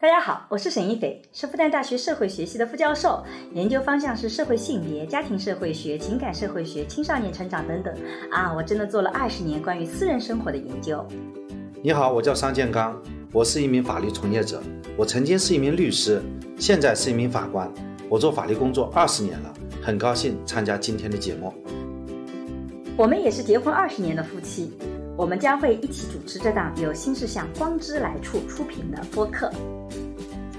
大家好，我是沈一斐，是复旦大学社会学系的副教授，研究方向是社会性别、家庭社会学、情感社会学、青少年成长等等。啊，我真的做了二十年关于私人生活的研究。你好，我叫商建刚，我是一名法律从业者，我曾经是一名律师，现在是一名法官，我做法律工作二十年了，很高兴参加今天的节目。我们也是结婚二十年的夫妻，我们将会一起主持这档由新世相光之来处出品的播客。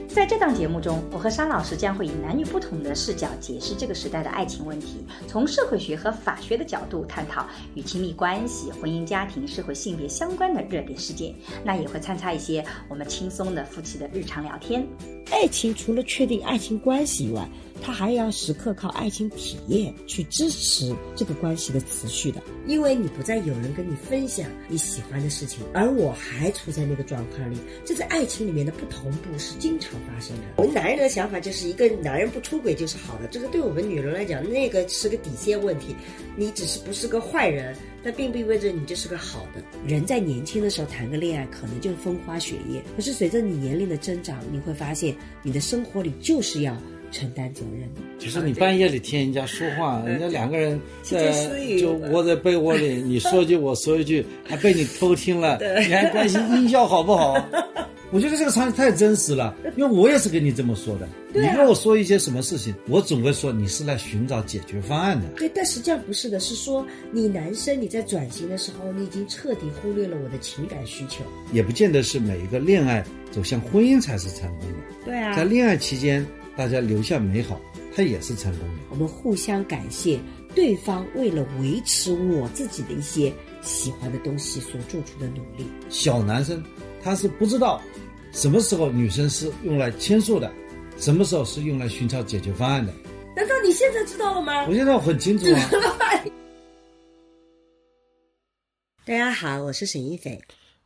在这档节目中，我和商老师将会以男女不同的视角解释这个时代的爱情问题，从社会学和法学的角度探讨与亲密关系、婚姻家庭、社会性别相关的热点事件。那也会参差一些我们轻松的夫妻的日常聊天。爱情除了确定爱情关系以外，他还要时刻靠爱情体验去支持这个关系的持续的。因为你不再有人跟你分享你喜欢的事情，而我还处在那个状况里，这在爱情里面的不同步是经常发生的。我们男人的想法就是一个男人不出轨就是好的，这个对我们女人来讲，那个是个底线问题。你只是不是个坏人，但并不意味着你就是个好的人。在年轻的时候谈个恋爱，可能就是风花雪月，可是随着你年龄的增长，你会发现你的生活里就是要。承担责任，就是你半夜里听人家说话，人家两个人在就窝在被窝里，你说句我说一句，还被你偷听了，你还关心音效好不好？我觉得这个场景太真实了，因为我也是跟你这么说的。你跟我说一些什么事情，我总会说你是来寻找解决方案的。对，但实际上不是的，是说你男生你在转型的时候，你已经彻底忽略了我的情感需求。也不见得是每一个恋爱走向婚姻才是成功的。对啊，在恋爱期间。大家留下美好，他也是成功的。我们互相感谢对方为了维持我自己的一些喜欢的东西所做出的努力。小男生他是不知道什么时候女生是用来倾诉的，什么时候是用来寻找解决方案的。难道你现在知道了吗？我现在很清楚啊。大家好，我是沈一斐，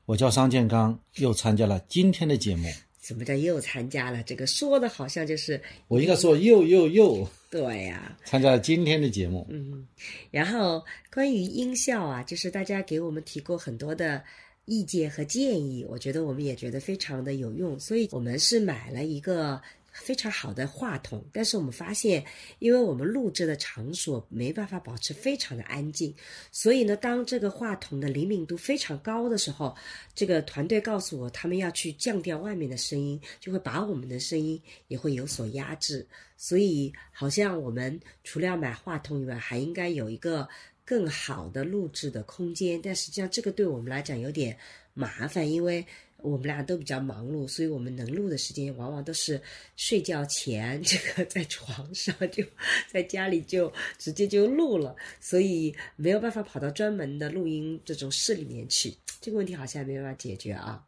我叫商建刚，又参加了今天的节目。什么叫又参加了？这个说的好像就是我应该说又又又 对呀，参加了今天的节目。嗯，然后关于音效啊，就是大家给我们提过很多的意见和建议，我觉得我们也觉得非常的有用，所以我们是买了一个。非常好的话筒，但是我们发现，因为我们录制的场所没办法保持非常的安静，所以呢，当这个话筒的灵敏度非常高的时候，这个团队告诉我，他们要去降掉外面的声音，就会把我们的声音也会有所压制。所以，好像我们除了要买话筒以外，还应该有一个更好的录制的空间。但实际上，这个对我们来讲有点麻烦，因为。我们俩都比较忙碌，所以我们能录的时间往往都是睡觉前，这个在床上就在家里就直接就录了，所以没有办法跑到专门的录音这种室里面去。这个问题好像没办法解决啊。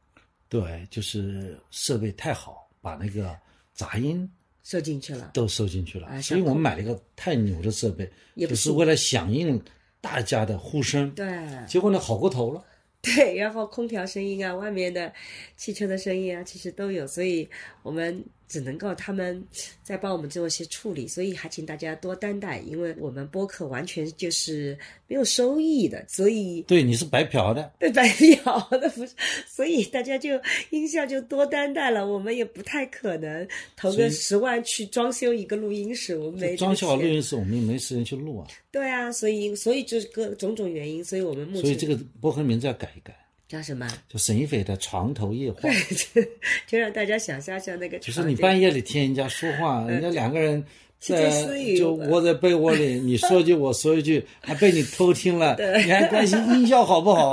对，就是设备太好，把那个杂音收进去了，都收进去了。所以我们买了一个太牛的设备，也不是为了响应大家的呼声。对，结果呢，好过头了。对，然后空调声音啊，外面的汽车的声音啊，其实都有，所以我们。只能够他们在帮我们做一些处理，所以还请大家多担待，因为我们播客完全就是没有收益的，所以对你是白嫖的，对白嫖的不是，所以大家就音效就多担待了，我们也不太可能投个十万去装修一个录音室，我们没装修好录音室，我们也没时间去录啊。对啊，所以所以就是各种种原因，所以我们目前所以这个播客名字要改一改。叫什么？就沈一斐的床头夜话，就让大家想象一下那个。就是你半夜里听人家说话，人家两个人 在就窝在被窝里，你说句我说一句，还被你偷听了，你还关心音效好不好？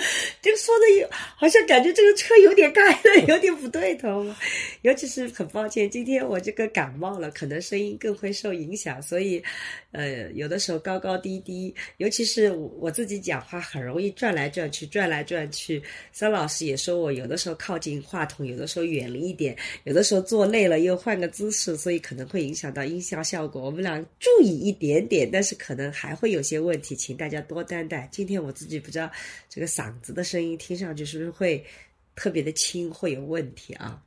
这个说的有，好像感觉这个车有点开的有点不对头，尤其是很抱歉，今天我这个感冒了，可能声音更会受影响，所以，呃，有的时候高高低低，尤其是我自己讲话很容易转来转去，转来转去。桑老师也说我有的时候靠近话筒，有的时候远离一点，有的时候坐累了又换个姿势，所以可能会影响到音效效果。我们俩注意一点点，但是可能还会有些问题，请大家多担待。今天我自己不知道这个嗓。嗓子的声音听上去是不是会特别的轻，会有问题啊？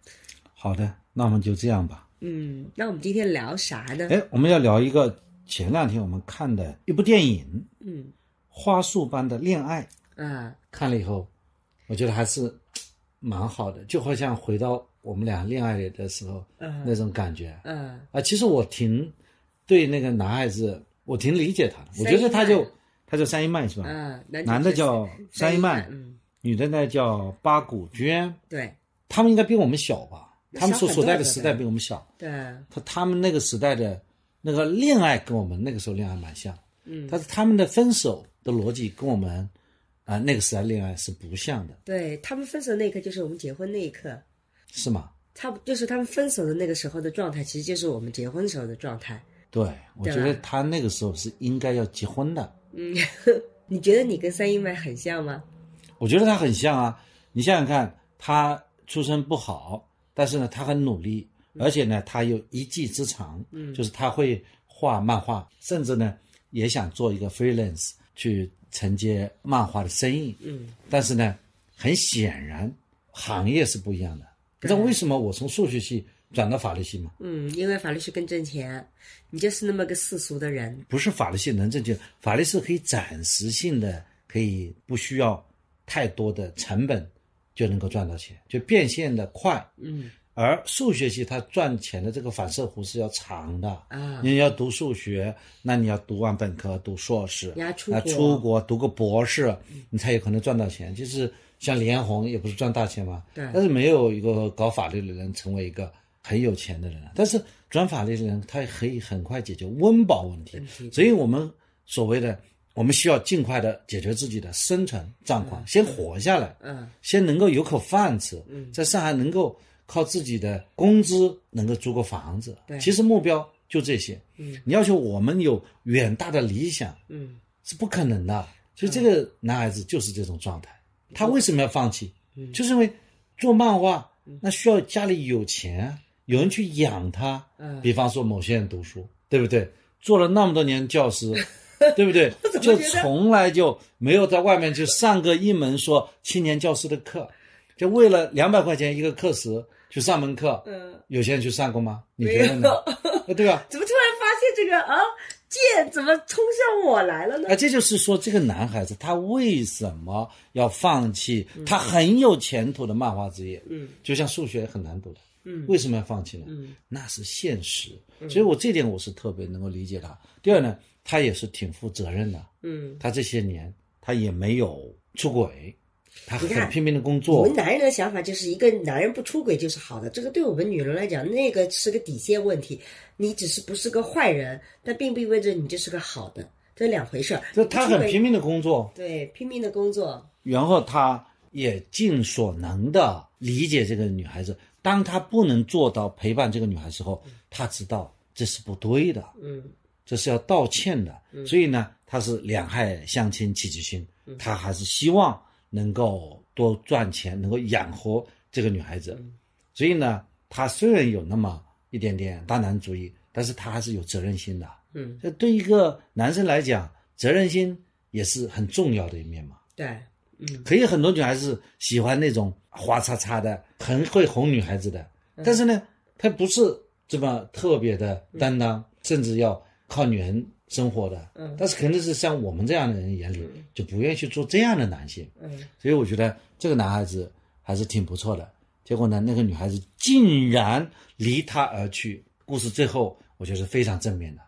好的，那我们就这样吧。嗯，那我们今天聊啥呢？哎，我们要聊一个前两天我们看的一部电影。嗯，花束般的恋爱。啊，看了以后，我觉得还是蛮好的，就好像回到我们俩恋爱的时候嗯那种感觉。嗯啊，其实我挺对那个男孩子，我挺理解他的。我觉得他就他叫三一曼是吧？嗯，男男的叫三一一麦，嗯，女的呢叫八谷娟。对他们应该比我们小吧？他们所所在的时代比我们小。对，他他们那个时代的那个恋爱跟我们那个时候恋爱蛮像，嗯，但是他们的分手的逻辑跟我们啊、那个时代恋爱是不像的，对他们分手那一刻就是我们结婚那一刻，是吗？差不就是他们分手的那个时候的状态，其实就是我们结婚时候的状态。对，我觉得他那个时候是应该要结婚的。嗯，你觉得你跟三一麦很像吗？我觉得他很像啊，你想想看，他出身不好，但是呢，他很努力，而且呢，他有一技之长，嗯就是他会画漫画，甚至呢，也想做一个 freelance 去承接漫画的生意。嗯，但是呢，很显然，行业是不一样的。你知道为什么我从数学系转到法律系嘛？嗯，因为法律系更挣钱，你就是那么个世俗的人。不是法律系能挣钱，法律是可以暂时性的，可以不需要太多的成本就能够赚到钱，就变现的快。嗯而数学系它赚钱的这个反射弧是要长的啊你要读数学，那你要读完本科，读硕士，那你要出国出国读个博士，你才有可能赚到钱。就是像连红也不是赚大钱嘛，对但是没有一个搞法律的人成为一个很有钱的人，但是转法律的人他可以很快解决温饱问题，所以我们所谓的我们需要尽快的解决自己的生存状况，先活下来，嗯。先能够有口饭吃，在上海能够靠自己的工资能够租个房子对。其实目标就这些。嗯。你要求我们有远大的理想嗯。是不可能的。所以这个男孩子就是这种状态，他为什么要放弃？就是因为做漫画那需要家里有钱，有人去养他。嗯比方说某些人读书，对不对？做了那么多年教师，对不对？就从来就没有在外面去上个一门说青年教师的课，就为了两百块钱一个课时去上门课。嗯，有些人去上过吗？你觉得呢？呃 对吧？怎么突然发现这个啊剑怎么冲向我来了呢啊，？这就是说，这个男孩子他为什么要放弃他很有前途的漫画职业？嗯，就像数学很难读的，嗯为什么要放弃呢？嗯，那是现实。所以我这点我是特别能够理解他。第二呢，他也是挺负责任的，嗯，他这些年他也没有出轨，他很拼命的工作我们。男人的想法就是一个男人不出轨就是好的，这个对我们女人来讲，那个是个底线问题。你只是不是个坏人，但并不意味着你就是个好的，这两回事儿。就他很拼命的工作，对拼命的工作，然后他也尽所能的理解这个女孩子。当他不能做到陪伴这个女孩时候，他知道这是不对的，嗯这是要道歉的。所以呢，他是两害相亲戚其心，他还是希望能够多赚钱，能够养活这个女孩子。所以呢，他虽然有那么一点点大男主义，但是他还是有责任心的。嗯，这对一个男生来讲，责任心也是很重要的一面嘛。对，嗯可以很多女孩子喜欢那种花叉叉的，很会哄女孩子的，但是呢，她不是这么特别的担当，甚至要靠女人生活的。嗯但是肯定是像我们这样的人眼里，就不愿意去做这样的男性。嗯所以我觉得这个男孩子还是挺不错的。结果呢，那个女孩子竟然离他而去。故事最后，我觉得是非常正面的。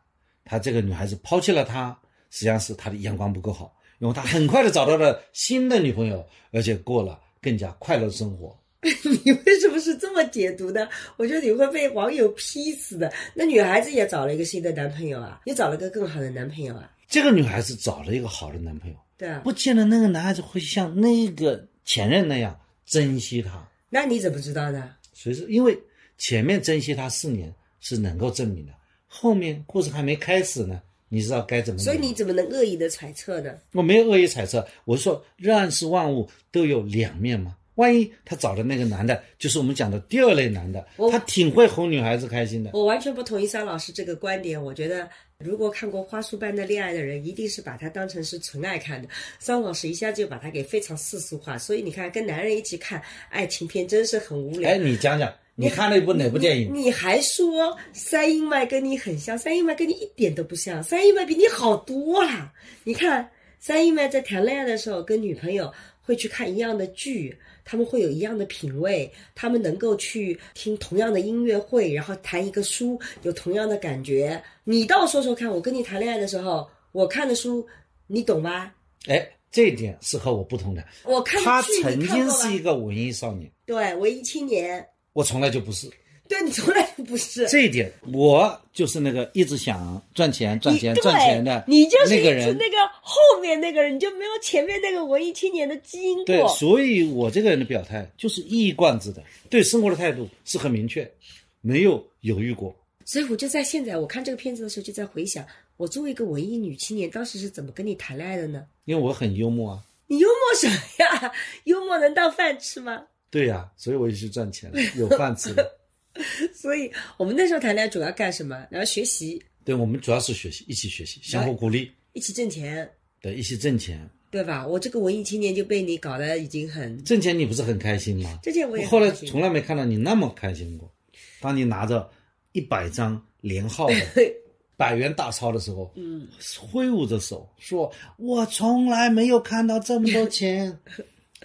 他这个女孩子抛弃了他，实际上是他的眼光不够好，因为他很快的找到了新的女朋友，而且过了更加快乐的生活。你为什么是这么解读的？我觉得你会被网友批死的。那女孩子也找了一个新的男朋友啊，也找了个更好的男朋友啊，这个女孩子找了一个好的男朋友，对啊。不见得那个男孩子会像那个前任那样珍惜她。那你怎么知道的？所以说，因为前面珍惜她四年是能够证明的，后面故事还没开始呢，你知道该怎么？所以你怎么能恶意的揣测呢？我没有恶意揣测，我是说万事万物都有两面嘛。万一他找的那个男的，就是我们讲的第二类男的，他挺会哄女孩子开心的。我完全不同意桑老师这个观点。我觉得，如果看过《花束般的恋爱》的人，一定是把他当成是纯爱看的。桑老师一下就把他给非常世俗化，所以你看，跟男人一起看爱情片真是很无聊。哎，你讲讲，你看了一部哪部电影？你还说三英麦跟你很像，三英麦跟你一点都不像，三英麦比你好多了。你看三英麦在谈恋爱的时候，跟女朋友会去看一样的剧，他们会有一样的品味，他们能够去听同样的音乐会，然后谈一个书有同样的感觉。你倒说说看，我跟你谈恋爱的时候，我看的书你懂吗？哎，这一点是和我不同的。我看他曾经是一个文艺少年，对文艺青年，我从来就不是。对你从来就不是这一点，我就是那个一直想赚钱、赚钱、赚钱的你就是那个人，那个后面那个人，你就没有前面那个文艺青年的基因过。对，所以我这个人的表态就是一以贯之的，对生活的态度是很明确，没有犹豫过。所以我就在现在我看这个片子的时候，就在回想，我作为一个文艺女青年，当时是怎么跟你谈恋爱的呢？因为我很幽默啊。你幽默什么呀？幽默能当饭吃吗？对呀，所以我就去赚钱了，有饭吃了。所以我们那时候谈恋爱主要干什么？然后学习。对，我们主要是学习，一起学习，相互鼓励，一起挣钱。对，一起挣钱，对吧？我这个文艺青年就被你搞得已经很挣钱，你不是很开心吗？挣钱我也后来从来没看到你那么开心过。当你拿着一百张连号的 百元大钞的时候，嗯，挥舞着手说：“我从来没有看到这么多钱。”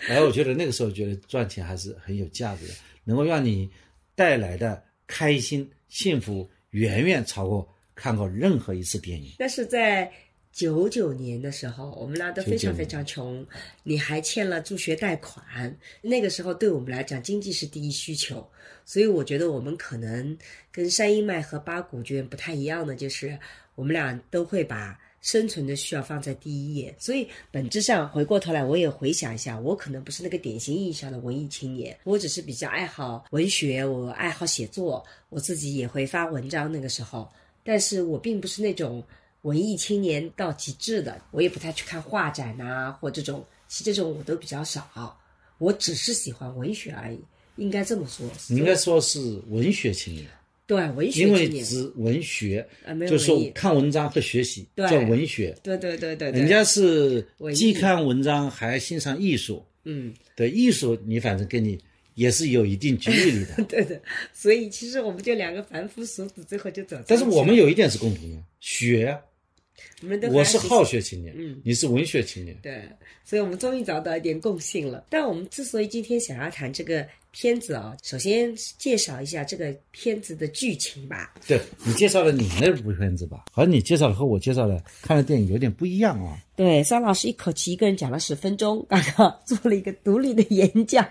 哎，我觉得那个时候觉得赚钱还是很有价值的，能够让你带来的。开心幸福远远超过看过任何一次电影。但是在九九年的时候，我们俩都非常非常穷，你还欠了助学贷款。那个时候对我们来讲，经济是第一需求，所以我觉得我们可能跟山阴麦和八股卷不太一样的，就是我们俩都会把。生存的需要放在第一页，所以本质上回过头来，我也回想一下，我可能不是那个典型意义上的文艺青年，我只是比较爱好文学，我爱好写作，我自己也会发文章。那个时候，但是我并不是那种文艺青年到极致的，我也不太去看画展呐，或这种，其实这种我都比较少。我只是喜欢文学而已，应该这么说。你应该说是文学青年。对文学，因为指文学，就是说看文章和学习叫文学。对对对对，人家是既看文章还欣赏艺术。嗯，对艺术，你反正跟你也是有一定距离的。对的，所以其实我们就两个凡夫俗子，最后就走。但是我们有一点是共同的，学。我是好学青年，嗯，你是文学青年。对，所以我们终于找到一点共性了。但我们之所以今天想要谈这个。片子啊，首先介绍一下这个片子的剧情吧。对你介绍了你那部片子吧，好像你介绍的和我介绍的看的电影有点不一样啊。对，桑老师一口气一个人讲了十分钟，刚刚做了一个独立的演讲。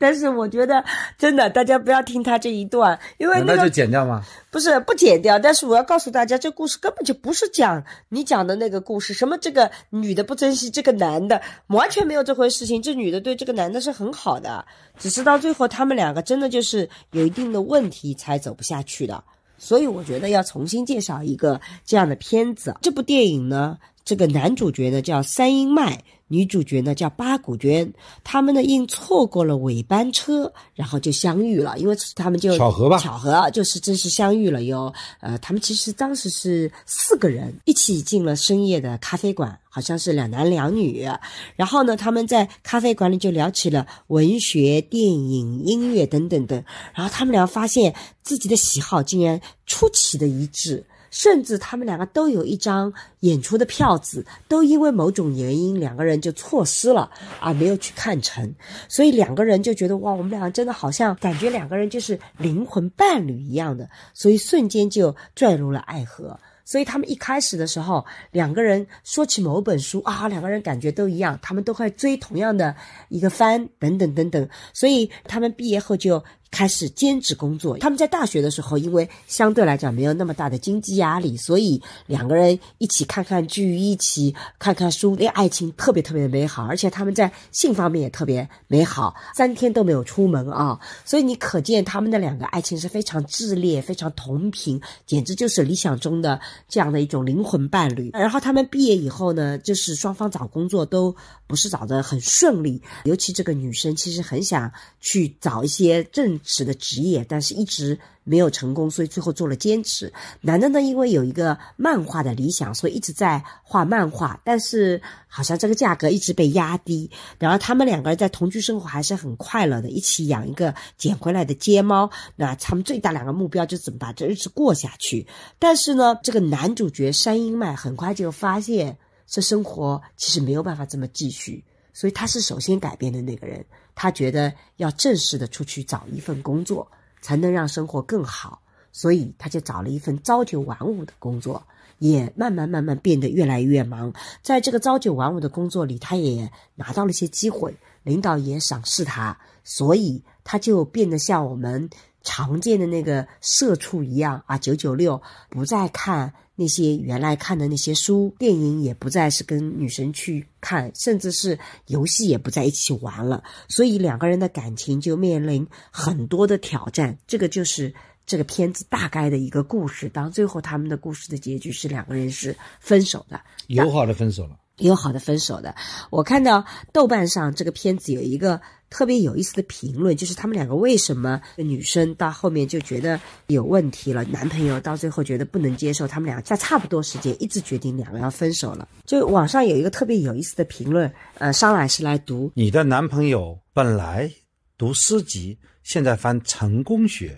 但是我觉得真的，大家不要听他这一段，因为那就剪掉吗？不是不剪掉，但是我要告诉大家，这故事根本就不是讲你讲的那个故事。什么这个女的不珍惜这个男的，完全没有这回事情。这女的对这个男的是很好的，只是到最后他们两个真的就是有一定的问题才走不下去的。所以我觉得要重新介绍一个这样的片子。这部电影呢？这个男主角呢叫三英迈，女主角呢叫八股娟，他们呢因错过了尾班车，然后就相遇了，因为他们就巧合吧，巧合就是正式相遇了。哟呃，他们其实当时是四个人一起进了深夜的咖啡馆，好像是两男两女。然后呢，他们在咖啡馆里就聊起了文学、电影、音乐等等等。然后他们俩发现自己的喜好竟然出奇的一致。甚至他们两个都有一张演出的票子，都因为某种原因，两个人就错失了，而没有去看成。所以两个人就觉得哇，我们两个真的好像感觉两个人就是灵魂伴侣一样的，所以瞬间就坠入了爱河。所以他们一开始的时候，两个人说起某本书啊，两个人感觉都一样，他们都会追同样的一个番，等等等等。所以他们毕业后就。开始兼职工作。他们在大学的时候，因为相对来讲没有那么大的经济压力，所以两个人一起看看剧，一起看看书，那爱情特别特别的美好。而且他们在性方面也特别美好，三天都没有出门啊。所以你可见他们的两个爱情是非常炽烈、非常同频，简直就是理想中的这样的一种灵魂伴侣。然后他们毕业以后呢，就是双方找工作都不是找的很顺利，尤其这个女生其实很想去找一些正。持的职业，但是一直没有成功，所以最后做了兼职。男的呢，因为有一个漫画的理想，所以一直在画漫画，但是好像这个价格一直被压低。然后他们两个人在同居生活还是很快乐的，一起养一个捡回来的街猫。那他们最大两个目标就是怎么把这日子过下去。但是呢，这个男主角山阴麦很快就发现，这生活其实没有办法这么继续，所以他是首先改变的那个人。他觉得要正式的出去找一份工作，才能让生活更好，所以他就找了一份朝九晚五的工作，也慢慢慢慢变得越来越忙。在这个朝九晚五的工作里，他也拿到了一些机会，领导也赏识他，所以他就变得像我们常见的那个社畜一样啊，九九六，不再看。那些原来看的那些书、电影也不再是跟女神去看，甚至是游戏也不在一起玩了，所以两个人的感情就面临很多的挑战。这个就是这个片子大概的一个故事。当最后他们的故事的结局是两个人是分手的，友好的分手了。有好的分手的，我看到豆瓣上这个片子有一个特别有意思的评论，就是他们两个为什么女生到后面就觉得有问题了，男朋友到最后觉得不能接受，他们俩在差不多时间一直决定两个要分手了。就网上有一个特别有意思的评论，呃，商老师来读：你的男朋友本来读诗集，现在翻成功学；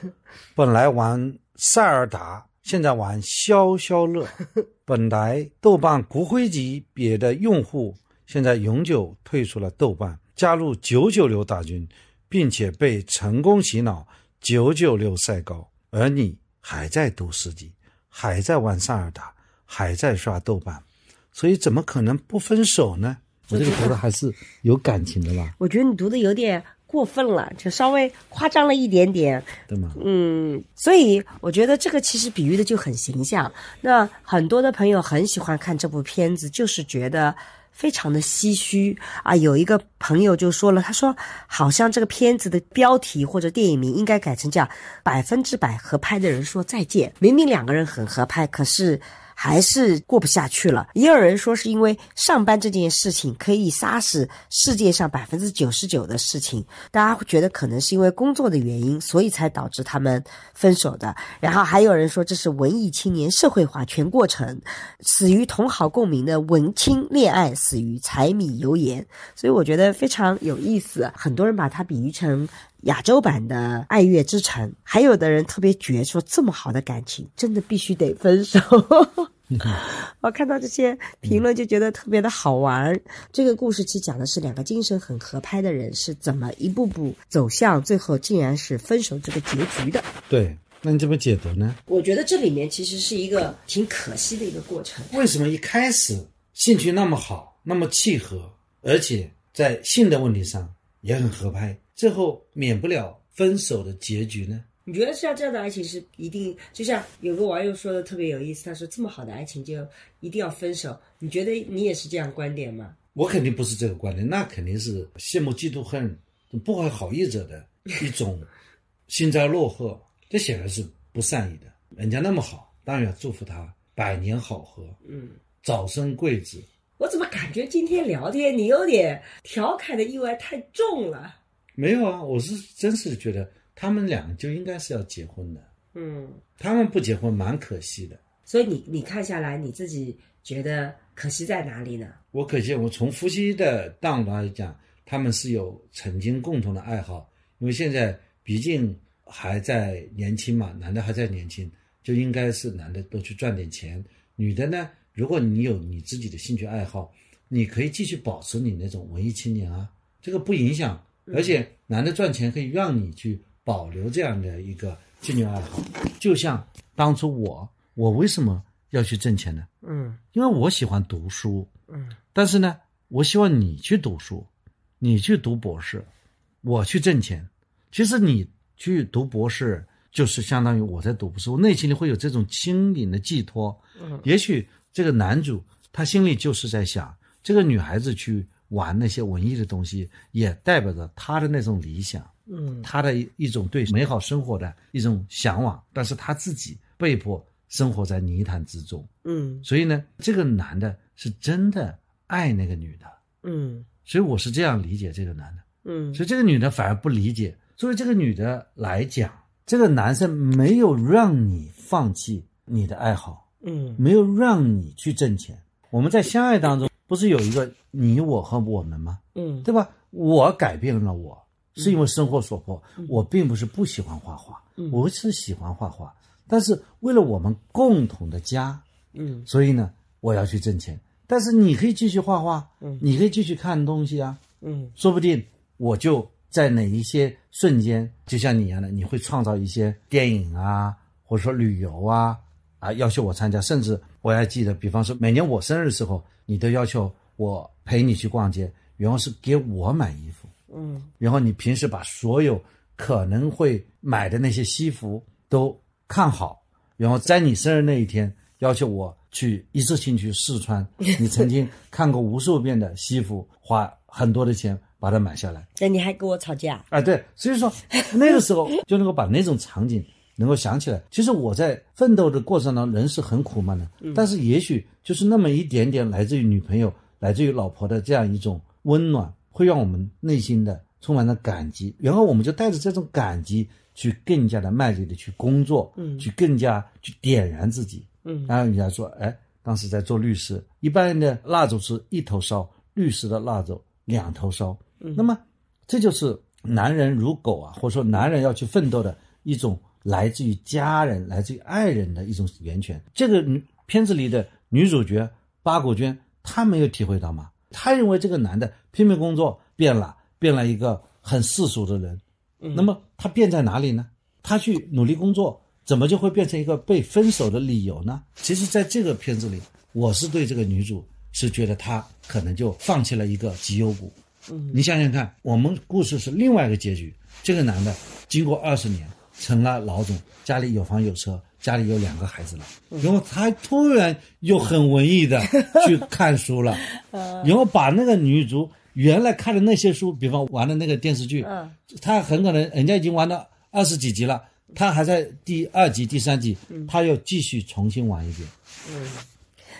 本来玩塞尔达。现在玩消消乐，本来豆瓣骨灰级别的用户，现在永久退出了豆瓣，加入九九六大军，并且被成功洗脑九九六赛高，而你还在读诗集，还在玩塞尔达，还在刷豆瓣，所以怎么可能不分手呢？我这个读的还是有感情的吧？我觉得你读的有点。过分了，就稍微夸张了一点点，对吗？嗯，所以我觉得这个其实比喻的就很形象。那很多的朋友很喜欢看这部片子，就是觉得非常的唏嘘啊。有一个朋友就说了，他说好像这个片子的标题或者电影名应该改成叫《百分之百合拍的人说再见》。明明两个人很合拍，可是。还是过不下去了。也有人说是因为上班这件事情可以杀死世界上百分之九十九的事情，大家会觉得可能是因为工作的原因，所以才导致他们分手的。然后还有人说这是文艺青年社会化全过程，死于同好共鸣的文青恋爱，死于柴米油盐。所以我觉得非常有意思。很多人把它比喻成亚洲版的《爱乐之城》，还有的人特别绝，说这么好的感情真的必须得分手。我看到这些评论就觉得特别的好玩。这个故事其实讲的是两个精神很合拍的人是怎么一步步走向最后竟然是分手这个结局的。对，那你怎么解读呢？我觉得这里面其实是一个挺可惜的一个过程。为什么一开始兴趣那么好，那么契合，而且在性的问题上也很合拍，最后免不了分手的结局呢？你觉得像这样的爱情是一定？就像有个网友说的特别有意思，他说这么好的爱情就一定要分手？你觉得你也是这样观点吗？我肯定不是这个观点，那肯定是羡慕嫉妒恨、不怀好意者的一种幸灾乐祸，这显然是不善意的。人家那么好，当然要祝福他百年好合，嗯，早生贵子。我怎么感觉今天聊天你有点调侃的意味太重了？没有啊，我是真是觉得。他们两个就应该是要结婚的，嗯，他们不结婚蛮可惜的。所以你你看下来，你自己觉得可惜在哪里呢？我可惜，我从夫妻的档来讲，他们是有曾经共同的爱好，因为现在毕竟还在年轻嘛，男的还在年轻，就应该是男的多去赚点钱，女的呢，如果你有你自己的兴趣爱好，你可以继续保持你那种文艺青年啊，这个不影响，而且男的赚钱可以让你去。保留这样的一个兴趣爱好，就像当初我，我为什么要去挣钱呢？嗯，因为我喜欢读书。嗯，但是呢，我希望你去读书，你去读博士，我去挣钱。其实你去读博士，就是相当于我在读博士，我内心里会有这种心灵的寄托。嗯，也许这个男主他心里就是在想，这个女孩子去玩那些文艺的东西，也代表着他的那种理想。嗯，他的一种对美好生活的一种向往，但是他自己被迫生活在泥潭之中。嗯，所以呢，这个男的是真的爱那个女的。嗯，所以我是这样理解这个男的。嗯，所以这个女的反而不理解。作为这个女的来讲，这个男生没有让你放弃你的爱好，嗯，没有让你去挣钱。我们在相爱当中不是有一个你我和我们吗？嗯，对吧？我改变了我。是因为生活所迫，我并不是不喜欢画画，我是喜欢画画，但是为了我们共同的家，嗯，所以呢，我要去挣钱。但是你可以继续画画，嗯，你可以继续看东西啊，嗯，说不定我就在哪一些瞬间，就像你一样的，你会创造一些电影啊，或者说旅游啊，啊，要求我参加，甚至我还记得，比方说每年我生日的时候，你都要求我陪你去逛街，然后是给我买衣服，嗯，然后你平时把所有可能会买的那些西服都看好，然后在你生日那一天要求我去一次性去试穿 你曾经看过无数遍的西服，花很多的钱把它买下来。那你还跟我吵架？啊，对，所以说那个时候就能够把那种场景能够想起来。其实我在奋斗的过程当中，人是很苦闷的，但是也许就是那么一点点来自于女朋友、来自于老婆的这样一种温暖，会让我们内心的充满了感激，然后我们就带着这种感激去更加的卖力的去工作，嗯去更加去点燃自己。嗯然后人家说，哎，当时在做律师，一般人的蜡烛是一头烧，律师的蜡烛两头烧。嗯那么这就是男人如狗啊，或者说男人要去奋斗的一种来自于家人、来自于爱人的一种源泉。这个女片子里的女主角八股娟，她没有体会到吗？她认为这个男的拼命工作变了，变了一个很世俗的人。那么他变在哪里呢？他去努力工作，怎么就会变成一个被分手的理由呢？其实，在这个片子里，我是对这个女主是觉得她可能就放弃了一个绩优股。嗯，你想想看，我们故事是另外一个结局。这个男的经过二十年成了老总，家里有房有车，家里有两个孩子了，然后他突然又很文艺的去 看书了，然后把那个女主原来看的那些书，比方玩的那个电视剧，嗯。他很可能人家已经玩到二十几集了，他还在第二集、第三集，他又继续重新玩一遍。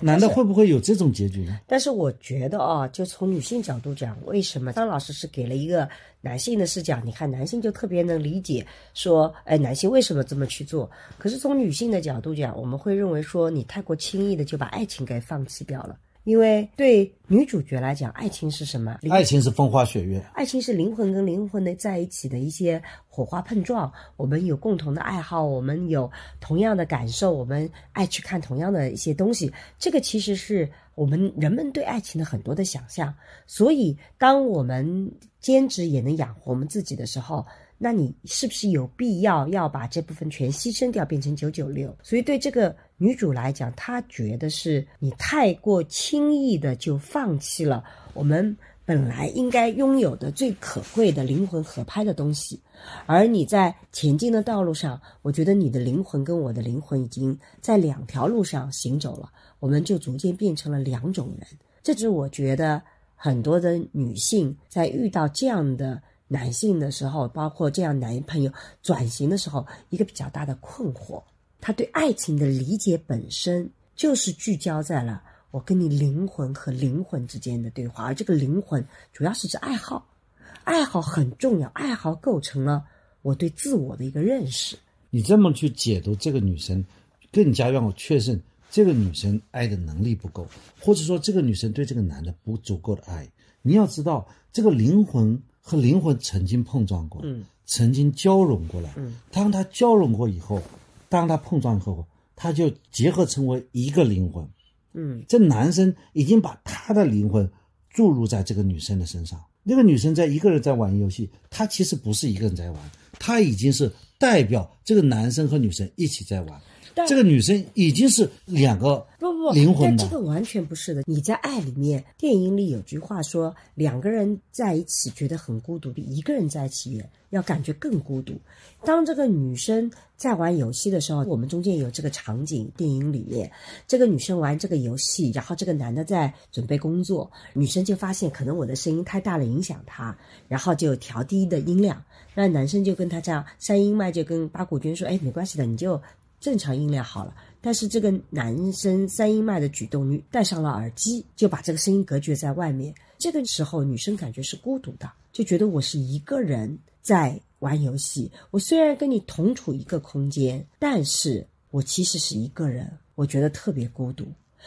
嗯。难道会不会有这种结局呢？但是我觉得啊，就从女性角度讲，为什么张老师是给了一个男性的视角？你看男性就特别能理解，说，哎，男性为什么这么去做？可是从女性的角度讲，我们会认为说，你太过轻易的就把爱情给放弃掉了。因为对女主角来讲，爱情是什么？爱情是风花雪月，爱情是灵魂跟灵魂的在一起的一些火花碰撞。我们有共同的爱好，我们有同样的感受，我们爱去看同样的一些东西。这个其实是我们人们对爱情的很多的想象。所以，当我们兼职也能养活我们自己的时候，那你是不是有必要要把这部分全牺牲掉，变成九九六？所以对这个女主来讲，她觉得是你太过轻易的就放弃了我们本来应该拥有的最可贵的灵魂合拍的东西，而你在前进的道路上，我觉得你的灵魂跟我的灵魂已经在两条路上行走了，我们就逐渐变成了两种人。这是我觉得很多的女性在遇到这样的。男性的时候，包括这样男朋友转型的时候，一个比较大的困惑，他对爱情的理解本身就是聚焦在了我跟你灵魂和灵魂之间的对话，而这个灵魂主要是指爱好，爱好很重要，爱好构成了我对自我的一个认识。你这么去解读这个女生，更加让我确认这个女生爱的能力不够，或者说这个女生对这个男的不足够的爱。你要知道，这个灵魂。和灵魂曾经碰撞过，嗯，曾经交融过来，嗯，当它交融过以后，当它碰撞以后，它就结合成为一个灵魂，嗯，这男生已经把他的灵魂注入在这个女生的身上，那个女生在一个人在玩游戏，她其实不是一个人在玩，她已经是代表这个男生和女生一起在玩。这个女生已经是两个不不灵魂但这个完全不是的。你在爱里面，电影里有句话说，两个人在一起觉得很孤独，比一个人在一起要感觉更孤独。当这个女生在玩游戏的时候，我们中间有这个场景，电影里面这个女生玩这个游戏，然后这个男的在准备工作，女生就发现可能我的声音太大了影响他，然后就调低的音量，那男生就跟他这样三音麦就跟八股娟说，哎，没关系的，你就。正常音量好了，但是这个男生三阴脉的举动，女戴上了耳机，就把这个声音隔绝在外面。这个时候，女生感觉是孤独的，就觉得我是一个人在玩游戏。我虽然跟你同处一个空间，但是我其实是一个人，我觉得特别孤独。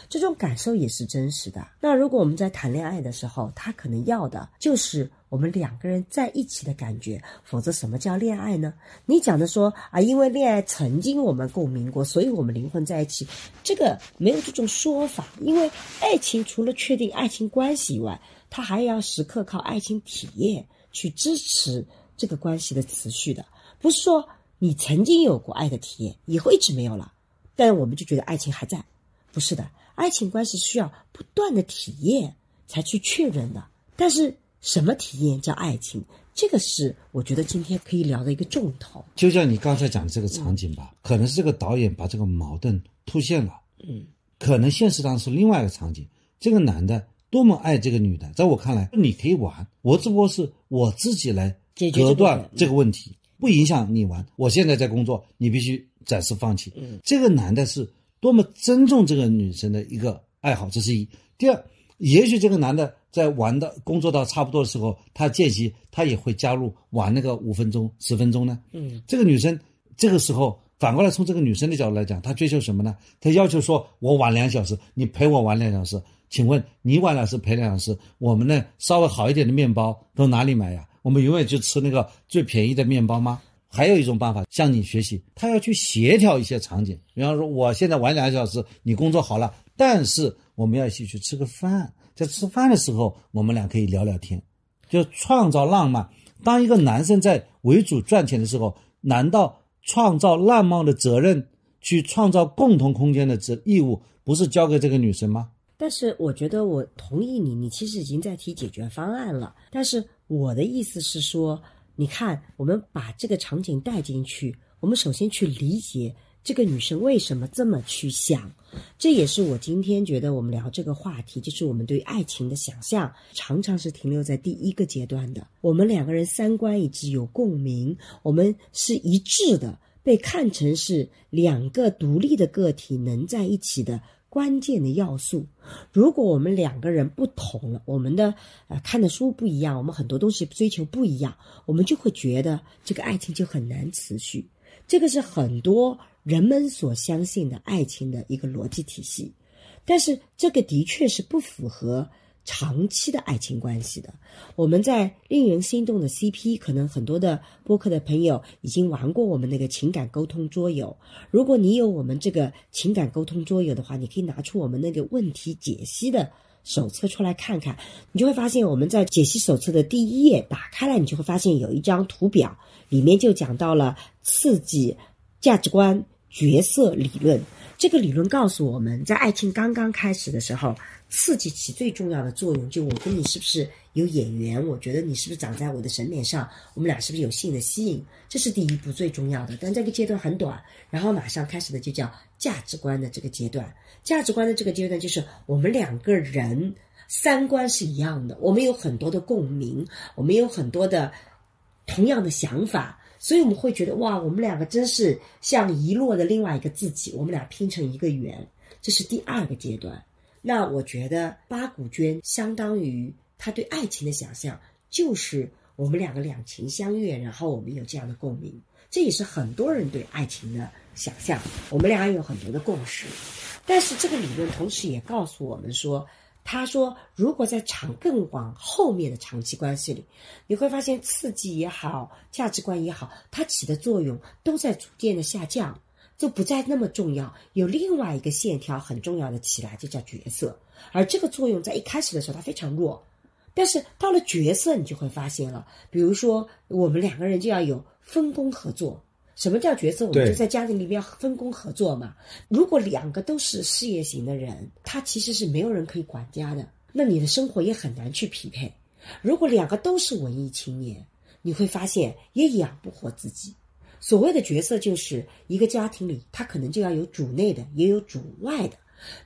这种感受也是真实的。那如果我们在谈恋爱的时候，他可能要的就是我们两个人在一起的感觉，否则什么叫恋爱呢？你讲的说啊，因为恋爱曾经我们共鸣过，所以我们灵魂在一起，这个没有这种说法。因为爱情除了确定爱情关系以外，它还要时刻靠爱情体验去支持这个关系的持续的，不是说你曾经有过爱的体验，以后一直没有了，但我们就觉得爱情还在，不是的，爱情关系需要不断的体验才去确认的。但是什么体验叫爱情？这个是我觉得今天可以聊的一个重头。就像你刚才讲的这个场景吧，可能是这个导演把这个矛盾突现了。嗯，可能现实当中是另外一个场景。这个男的多么爱这个女的，在我看来，你可以玩，我只不过是我自己来隔断这个问题，不影响你玩。我现在在工作，你必须暂时放弃。嗯，这个男的是多么尊重这个女生的一个爱好，这是一。第二，也许这个男的。在玩的工作到差不多的时候，他间隙他也会加入玩那个五分钟、十分钟呢。嗯，这个女生这个时候反过来从这个女生的角度来讲，她追求什么呢？她要求说：“我玩两小时，你陪我玩两小时。”请问你晚两小时陪两小时，我们呢稍微好一点的面包到哪里买呀？我们永远就吃那个最便宜的面包吗？还有一种办法向你学习，他要去协调一些场景，比方说我现在玩两个小时，你工作好了，但是我们要一起去吃个饭。在吃饭的时候，我们俩可以聊聊天，就创造浪漫。当一个男生在为主赚钱的时候，难道创造浪漫的责任，去创造共同空间的责义务，不是交给这个女生吗？但是我觉得我同意你，你其实已经在提解决方案了。但是我的意思是说，你看，我们把这个场景带进去，我们首先去理解。这个女生为什么这么去想？这也是我今天觉得我们聊这个话题，就是我们对爱情的想象常常是停留在第一个阶段的。我们两个人三观一致，有共鸣，我们是一致的，被看成是两个独立的个体能在一起的关键的要素。如果我们两个人不同了，我们的呃看的书不一样，我们很多东西追求不一样，我们就会觉得这个爱情就很难持续。这个是很多。人们所相信的爱情的一个逻辑体系，但是这个的确是不符合长期的爱情关系的。我们在令人心动的 CP，可能很多的播客的朋友已经玩过我们那个情感沟通桌游。如果你有我们这个情感沟通桌游的话，你可以拿出我们那个问题解析的手册出来看看，你就会发现我们在解析手册的第一页打开来，你就会发现有一张图表，里面就讲到了刺激价值观。角色理论，这个理论告诉我们在爱情刚刚开始的时候，刺激起最重要的作用，就我跟你是不是有眼缘？我觉得你是不是长在我的审美上？我们俩是不是有性的吸引？这是第一步最重要的。但这个阶段很短，然后马上开始的就叫价值观的这个阶段。价值观的这个阶段就是我们两个人三观是一样的，我们有很多的共鸣，我们有很多的同样的想法。所以我们会觉得哇，我们两个真是像遗落的另外一个自己，我们俩拼成一个圆，这是第二个阶段。那我觉得八股娟相当于他对爱情的想象，就是我们两个两情相悦，然后我们有这样的共鸣，这也是很多人对爱情的想象。我们俩有很多的共识，但是这个理论同时也告诉我们说。他说：“如果在长更往后面的长期关系里，你会发现刺激也好，价值观也好，它起的作用都在逐渐的下降，就不再那么重要。有另外一个线条很重要的起来，就叫角色。而这个作用在一开始的时候它非常弱，但是到了角色，你就会发现了。比如说，我们两个人就要有分工合作。”什么叫角色？我们就在家庭里面分工合作嘛。如果两个都是事业型的人，他其实是没有人可以管家的，那你的生活也很难去匹配。如果两个都是文艺青年，你会发现也养不活自己。所谓的角色，就是一个家庭里，他可能就要有主内的，也有主外的。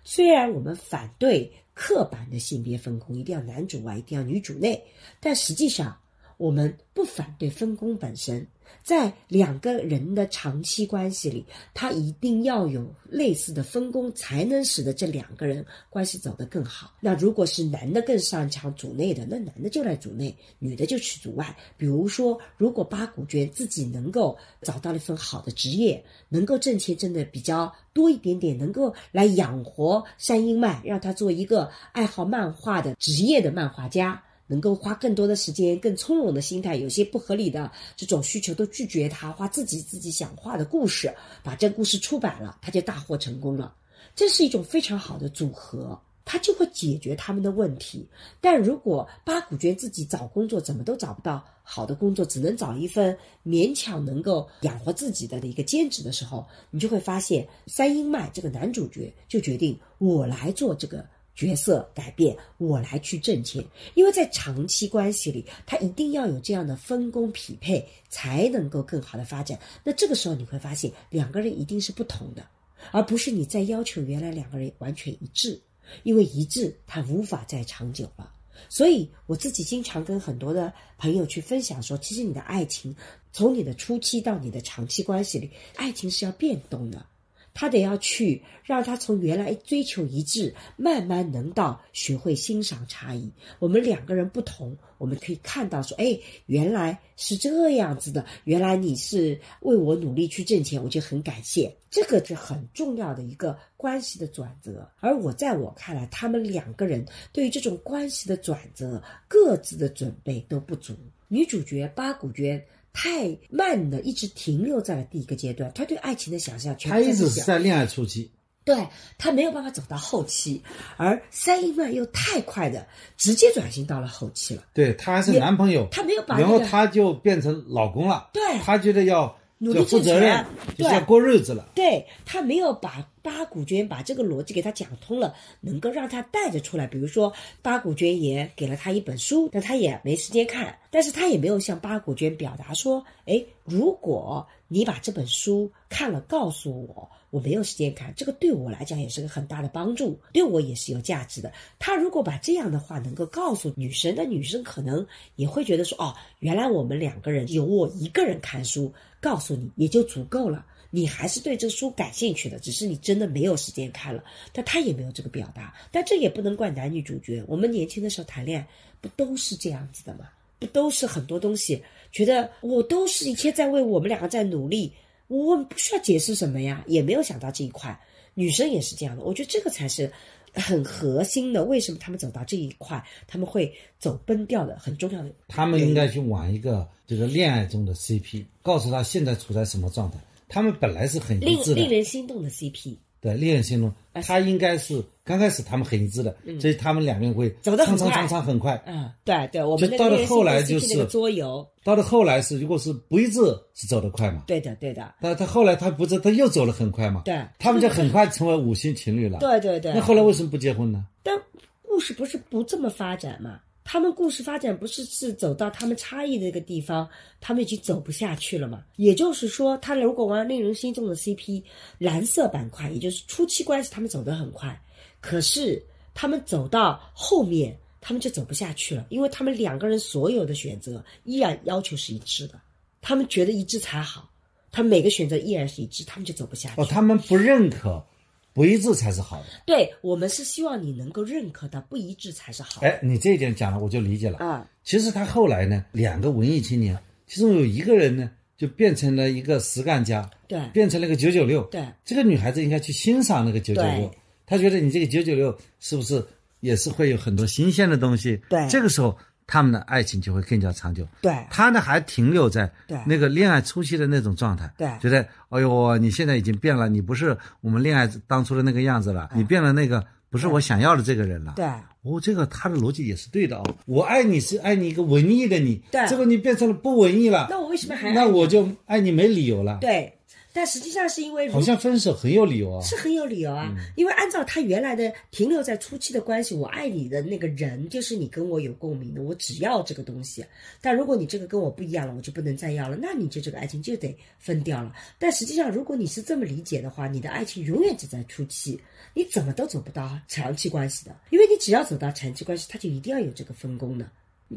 虽然我们反对刻板的性别分工，一定要男主外，一定要女主内，但实际上我们不反对分工本身。在两个人的长期关系里，他一定要有类似的分工，才能使得这两个人关系走得更好。那如果是男的更擅长主内的，那男的就来主内，女的就去主外。比如说，如果八股娟自己能够找到了一份好的职业，能够挣钱挣的比较多一点点，能够来养活山鹰麦，让他做一个爱好漫画的职业的漫画家。能够花更多的时间，更从容的心态，有些不合理的这种需求都拒绝他，画自己自己想画的故事，把这故事出版了，他就大获成功了。这是一种非常好的组合。他就会解决他们的问题。但如果八股娟自己找工作怎么都找不到好的工作，只能找一份勉强能够养活自己的一个兼职的时候，你就会发现三英迈这个男主角就决定我来做这个角色改变，我来去挣钱。因为在长期关系里，他一定要有这样的分工匹配，才能够更好的发展。那这个时候你会发现，两个人一定是不同的。而不是你在要求原来两个人完全一致，因为一致他无法再长久了。所以我自己经常跟很多的朋友去分享说，其实你的爱情从你的初期到你的长期关系里，爱情是要变动的。他得要去让他从原来追求一致，慢慢能到学会欣赏差异。我们两个人不同，我们可以看到说，哎，原来是这样子的。原来你是为我努力去挣钱，我就很感谢。这个是很重要的一个关系的转折。而我在我看来，他们两个人对于这种关系的转折，各自的准备都不足。女主角八股娟。太慢的，一直停留在了第一个阶段。他对爱情的想象，他一直是在恋爱初期，对他没有办法走到后期。而三一曼又太快的直接转型到了后期了。对他还是男朋友，他没有把，然后他就变成老公了。对，他觉得要努力负责任，就是要过日子了。对他没有把。八股娟把这个逻辑给他讲通了，能够让他带着出来。比如说，八股娟也给了他一本书，但他也没时间看。但是他也没有向八股娟表达说：“哎，如果你把这本书看了，告诉我，我没有时间看，这个对我来讲也是个很大的帮助，对我也是有价值的。”他如果把这样的话能够告诉女生，那女生可能也会觉得说：“哦，原来我们两个人有我一个人看书，告诉你也就足够了。”你还是对这个书感兴趣的，只是你真的没有时间看了。但他也没有这个表达，但这也不能怪男女主角。我们年轻的时候谈恋爱，不都是这样子的吗？不都是很多东西，觉得我都是一切在为我们两个在努力，我不需要解释什么呀，也没有想到这一块。女生也是这样的，我觉得这个才是很核心的。为什么他们走到这一块，他们会走崩掉的很重要的？他们应该去玩一个这个恋爱中的 CP，告诉他现在处在什么状态。他们本来是很令人心动的 CP。对，令人心动。他应该是刚开始他们很一致的，所以他们两个人会走得很快，常常很快。嗯，对对，我们到了后来就是桌游。到了后来是，如果是不一致，是走得快嘛？对的，对的。但他后来他不是，他又走得很快嘛？对，他们就很快成为五星情侣了。对对对。那后来为什么不结婚呢？但故事不是不这么发展嘛？他们故事发展不是是走到他们差异的那个地方，他们已经走不下去了嘛？也就是说，他如果玩令人心动的 CP，蓝色板块，也就是初期关系，他们走得很快，可是他们走到后面，他们就走不下去了，因为他们两个人所有的选择依然要求是一致的，他们觉得一致才好，他每个选择依然是一致，他们就走不下去。哦，他们不认可。不一致才是好的。对我们是希望你能够认可的，不一致才是好。哎，你这一点讲了，我就理解了。啊，其实他后来呢，两个文艺青年，其中有一个人呢，就变成了一个实干家，对，变成了个九九六。对，这个女孩子应该去欣赏那个九九六，她觉得你这个九九六是不是也是会有很多新鲜的东西？对，这个时候。他们的爱情就会更加长久。对，他呢还停留在那个恋爱初期的那种状态。对，觉得哎呦，你现在已经变了，你不是我们恋爱当初的那个样子了，你变了那个不是我想要的这个人了。对，哦，这个他的逻辑也是对的哦。我爱你是爱你一个文艺的你，对，这个你变成了不文艺了，那我为什么还那我就爱你没理由了。对。但实际上是因为好像分手很有理由啊，是很有理由啊。因为按照他原来的停留在初期的关系，我爱你的那个人就是你跟我有共鸣的，我只要这个东西。但如果你这个跟我不一样了，我就不能再要了，那你就这个爱情就得分掉了。但实际上，如果你是这么理解的话，你的爱情永远只在初期，你怎么都走不到长期关系的，因为你只要走到长期关系，它就一定要有这个分工的。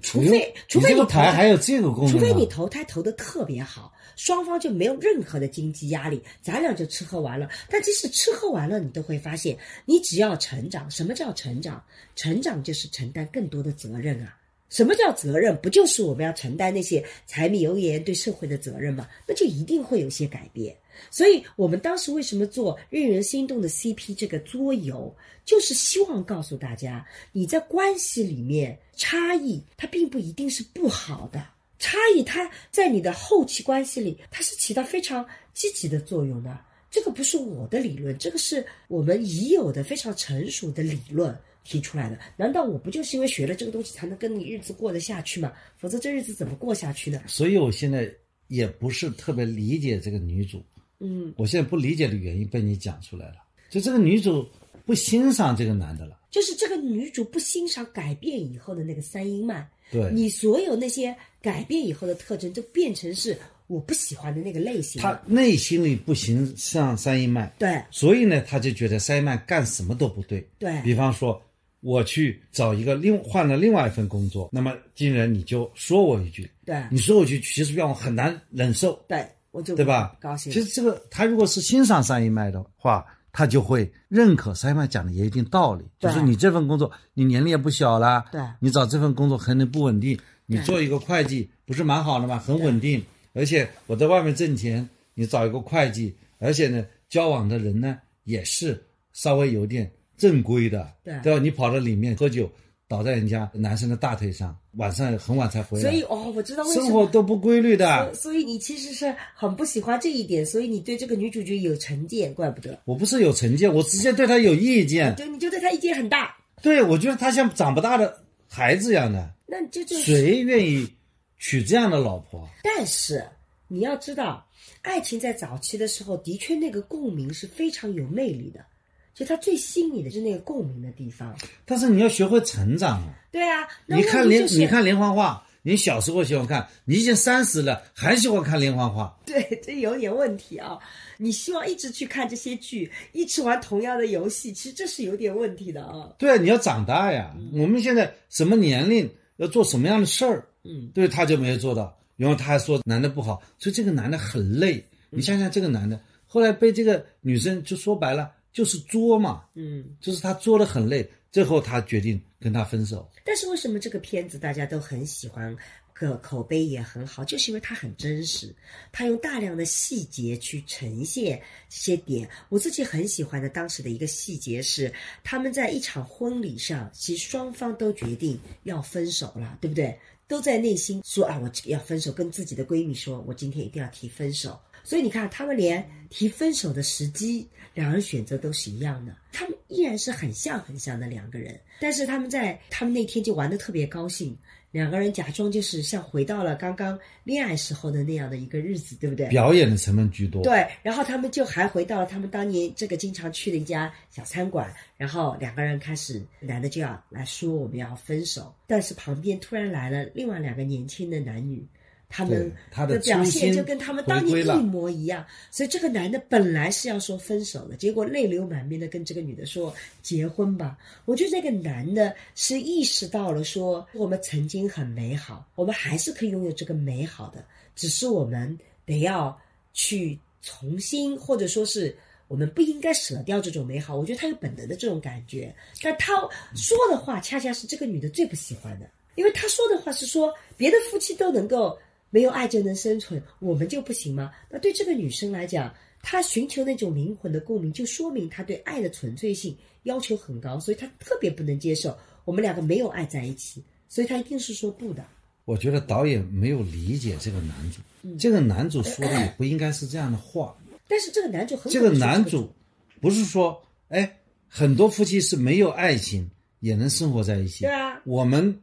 除非除非你台还有这个功能，除非你投胎投的特别好，双方就没有任何的经济压力，咱俩就吃喝玩乐。但即使吃喝玩乐，你都会发现，你只要成长。什么叫成长？成长就是承担更多的责任啊！什么叫责任？不就是我们要承担那些柴米油盐对社会的责任吗？那就一定会有些改变。所以我们当时为什么做令人心动的 CP 这个桌游，就是希望告诉大家，你在关系里面差异，它并不一定是不好的。差异它在你的后期关系里，它是起到非常积极的作用的。这个不是我的理论，这个是我们已有的非常成熟的理论。提出来的。难道我不就是因为学了这个东西才能跟你日子过得下去吗？否则这日子怎么过下去呢？所以我现在也不是特别理解这个女主。嗯，我现在不理解的原因被你讲出来了，就这个女主不欣赏这个男的了。就是这个女主不欣赏改变以后的那个三阴脉，对。你所有那些改变以后的特征，就变成是我不喜欢的那个类型。了。她内心里不行，像三阴脉，对。所以呢，他就觉得三阴脉干什么都不对。对。比方说，我去找一个另换了另外一份工作，那么竟然你就说我一句，对。你说我一句，其实让我很难忍受，对，我就对吧？高兴。其实这个他如果是欣赏三阴脉的话，他就会认可三阴脉讲的也有一定道理，就是你这份工作你年龄也不小啦，对你找这份工作可能不稳定，你做一个会计不是蛮好的吗？很稳定，而且我在外面挣钱，你找一个会计，而且呢，交往的人呢也是稍微有点正规的，对对吧？你跑到里面喝酒，倒在人家男生的大腿上，晚上很晚才回来，所以哦，我知道为什么生活都不规律的。所以你其实是很不喜欢这一点，所以你对这个女主角有成见，怪不得。我不是有成见，我直接对她有意见。对，你就对她意见很大，对，我觉得她像长不大的孩子一样的，那这就是。谁愿意娶这样的老婆？但是你要知道，爱情在早期的时候，的确那个共鸣是非常有魅力的，就他最吸引你的是那个共鸣的地方。但是你要学会成长啊！对啊，你看连、你看连环画，你小时候喜欢看，你已经三十了还喜欢看连环画，对，这有点问题啊！你希望一直去看这些剧，一直玩同样的游戏，其实这是有点问题的啊。对啊，你要长大呀。我们现在什么年龄要做什么样的事儿，嗯，对他就没有做到，然后他还说男的不好，所以这个男的很累。你想想这个男的，后来被这个女生就说白了就是作嘛，嗯，就是他作的很累，最后他决定跟他分手。但是为什么这个片子大家都很喜欢，个口碑也很好，就是因为它很真实，它用大量的细节去呈现这些点。我自己很喜欢的当时的一个细节是，他们在一场婚礼上，其实双方都决定要分手了，对不对？都在内心说啊，我要分手，跟自己的闺蜜说，我今天一定要提分手。所以你看，他们连提分手的时机，两人选择都是一样的，他们依然是很像很像的两个人。但是他们在他们那天就玩的特别高兴，两个人假装就是像回到了刚刚恋爱时候的那样的一个日子，对不对？表演的成分居多。对，然后他们就还回到了他们当年这个经常去的一家小餐馆，然后两个人开始，男的就要来说我们要分手，但是旁边突然来了另外两个年轻的男女，他们他的表现就跟他们当年一模一样，所以这个男的本来是要说分手的，结果泪流满面的跟这个女的说结婚吧。我觉得这个男的是意识到了说我们曾经很美好，我们还是可以拥有这个美好的，只是我们得要去重新，或者说是我们不应该舍掉这种美好。我觉得他有本能的这种感觉，但他说的话恰恰是这个女的最不喜欢的，因为他说的话是说别的夫妻都能够没有爱就能生存，我们就不行吗？那对这个女生来讲，她寻求那种灵魂的共鸣，就说明她对爱的纯粹性要求很高，所以她特别不能接受我们两个没有爱在一起，所以她一定是说不的。我觉得导演没有理解这个男主，嗯这个男主说的也不应该是这样的话。但是这个男主很这个男主不是说，哎，很多夫妻是没有爱情也能生活在一起，对啊我们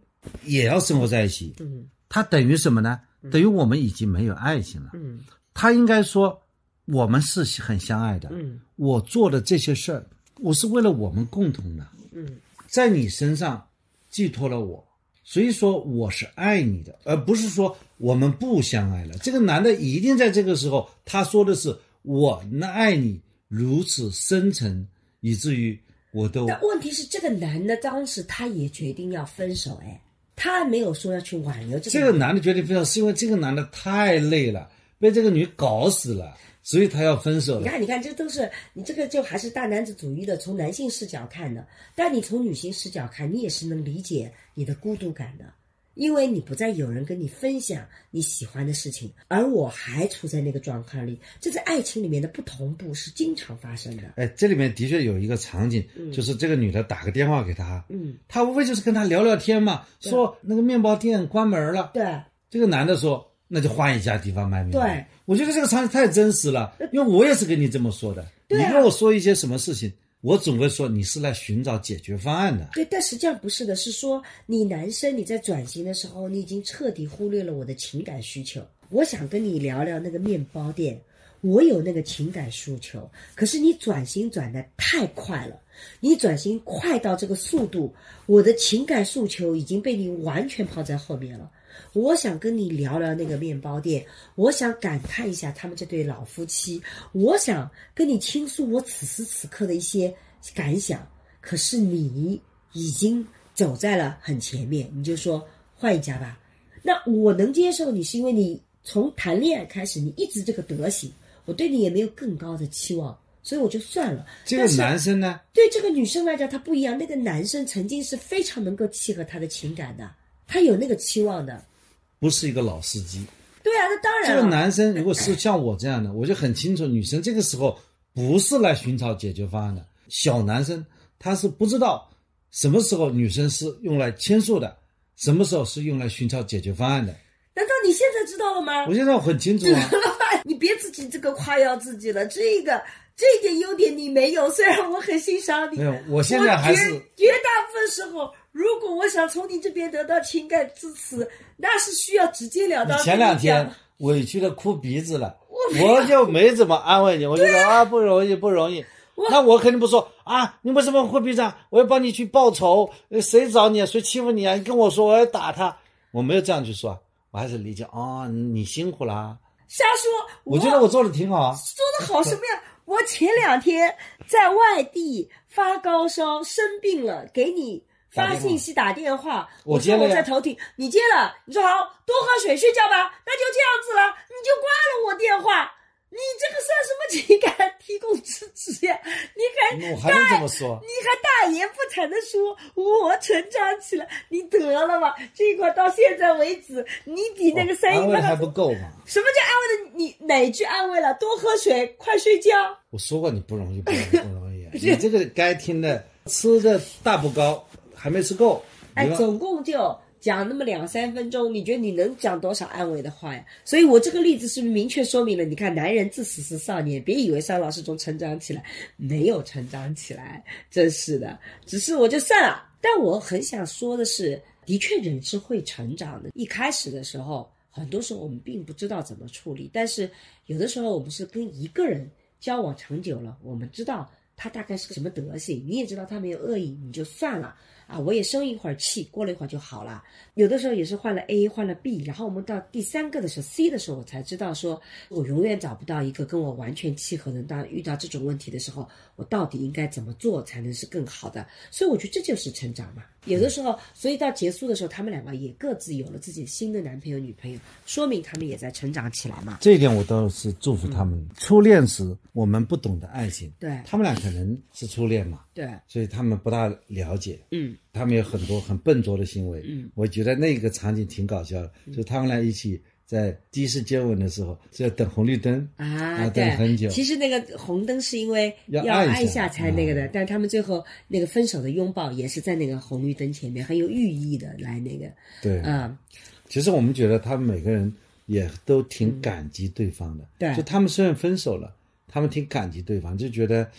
也要生活在一起。嗯他等于什么呢？等于我们已经没有爱情了。嗯他应该说，我们是很相爱的。嗯我做的这些事儿，我是为了我们共同的，嗯在你身上寄托了我，所以说我是爱你的，而不是说我们不相爱了。这个男的一定在这个时候，他说的是我那爱你如此深沉，以至于我都但问题是，这个男的当时他也决定要分手，哎，他没有说要去挽留这个这个男的决定分手，是因为这个男的太累了，被这个女搞死了，所以他要分手了。你看，你看，这都是你这个就还是大男子主义的，从男性视角看的。但你从女性视角看，你也是能理解你的孤独感的，因为你不再有人跟你分享你喜欢的事情，而我还处在那个状况里。这在爱情里面的不同步是经常发生的。哎，这里面的确有一个场景，就是这个女的打个电话给他，嗯，他无非就是跟他聊聊天嘛，说那个面包店关门了。对，这个男的说，那就换一家地方卖面包。对，我觉得这个场景太真实了，因为我也是跟你这么说的。啊你跟我说一些什么事情，我总会说你是来寻找解决方案的。对，但实际上不是的，是说你男生你在转型的时候，你已经彻底忽略了我的情感需求。我想跟你聊聊那个面包店，我有那个情感诉求，可是你转型转的太快了，你转型快到这个速度，我的情感诉求已经被你完全抛在后面了。我想跟你聊聊那个面包店，我想感叹一下他们这对老夫妻，我想跟你倾诉我此时此刻的一些感想。可是你已经走在了很前面，你就说换一家吧。那我能接受你，是因为你从谈恋爱开始，你一直这个德行，我对你也没有更高的期望，所以我就算了。这个男生呢？对这个女生来讲，他不一样。那个男生曾经是非常能够契合她的情感的，他有那个期望的。不是一个老司机，对啊，那当然。这个男生如果是像我这样的，我就很清楚，女生这个时候不是来寻找解决方案的。小男生他是不知道什么时候女生是用来倾诉的，什么时候是用来寻找解决方案的。难道你现在知道了吗？我现在很清楚啊。你别自己这个夸耀自己了，这个这一点优点你没有，虽然我很欣赏你。没有，我现在还是绝大部分时候。如果我想从你这边得到情感支持，那是需要直截了当。前两天委屈的哭鼻子了，我就没怎么安慰你，我就说啊不容易不容易。那我肯定不说啊，你为什么哭鼻子？我要帮你去报仇，谁找你啊？谁欺负你啊？你跟我说，我要打他。我没有这样去说，我还是理解啊，你辛苦了。瞎说，我觉得我做的挺好。做的好什么呀？我前两天在外地发高烧生病了，给你。发信息打电话，我说我在头顶，你接了，你说好，多喝水睡觉吧，那就这样子了，你就挂了我电话，你这个算什么情感提供支持呀？你还我还能怎么说？你还大言不惭的说我成长起来，你得了吧？这一块到现在为止，你比那个三安慰还不够吗？什么叫安慰的？你哪句安慰了？多喝水，快睡觉。我说过你不容易，不容易，不容易。你这个该听的，吃的大不高。还没吃够，哎，总共就讲那么两三分钟，你觉得你能讲多少安慰的话呀？所以我这个例子是不是明确说明了？你看，男人自始是少年，别以为上老师从成长起来，没有成长起来，真是的。只是我就算了，但我很想说的是，的确人是会成长的。一开始的时候，很多时候我们并不知道怎么处理，但是有的时候我们是跟一个人交往长久了，我们知道他大概是个什么德行，你也知道他没有恶意，你就算了。啊，我也生一会儿气，过了一会儿就好了。有的时候也是换了 A，换了 B，然后我们到第三个的时候，C 的时候，我才知道说，我永远找不到一个跟我完全契合的。当遇到这种问题的时候，我到底应该怎么做才能是更好的？所以我觉得这就是成长嘛。有的时候，所以到结束的时候，他们两个也各自有了自己新的男朋友、女朋友，说明他们也在成长起来嘛。这一点我倒是祝福他们。初恋时我们不懂得爱情，对他们俩可能是初恋嘛，对，所以他们不大了解，嗯。他们有很多很笨拙的行为，嗯，我觉得那个场景挺搞笑的，就他们俩一起在第一次接吻的时候，是要等红绿灯啊，等很久。其实那个红灯是因为要按一下才那个的，但他们最后那个分手的拥抱也是在那个红绿灯前面，很有寓意的来那个。对，啊，其实我们觉得他们每个人也都挺感激对方的，对，就他们虽然分手了，他们挺感激对方，就觉得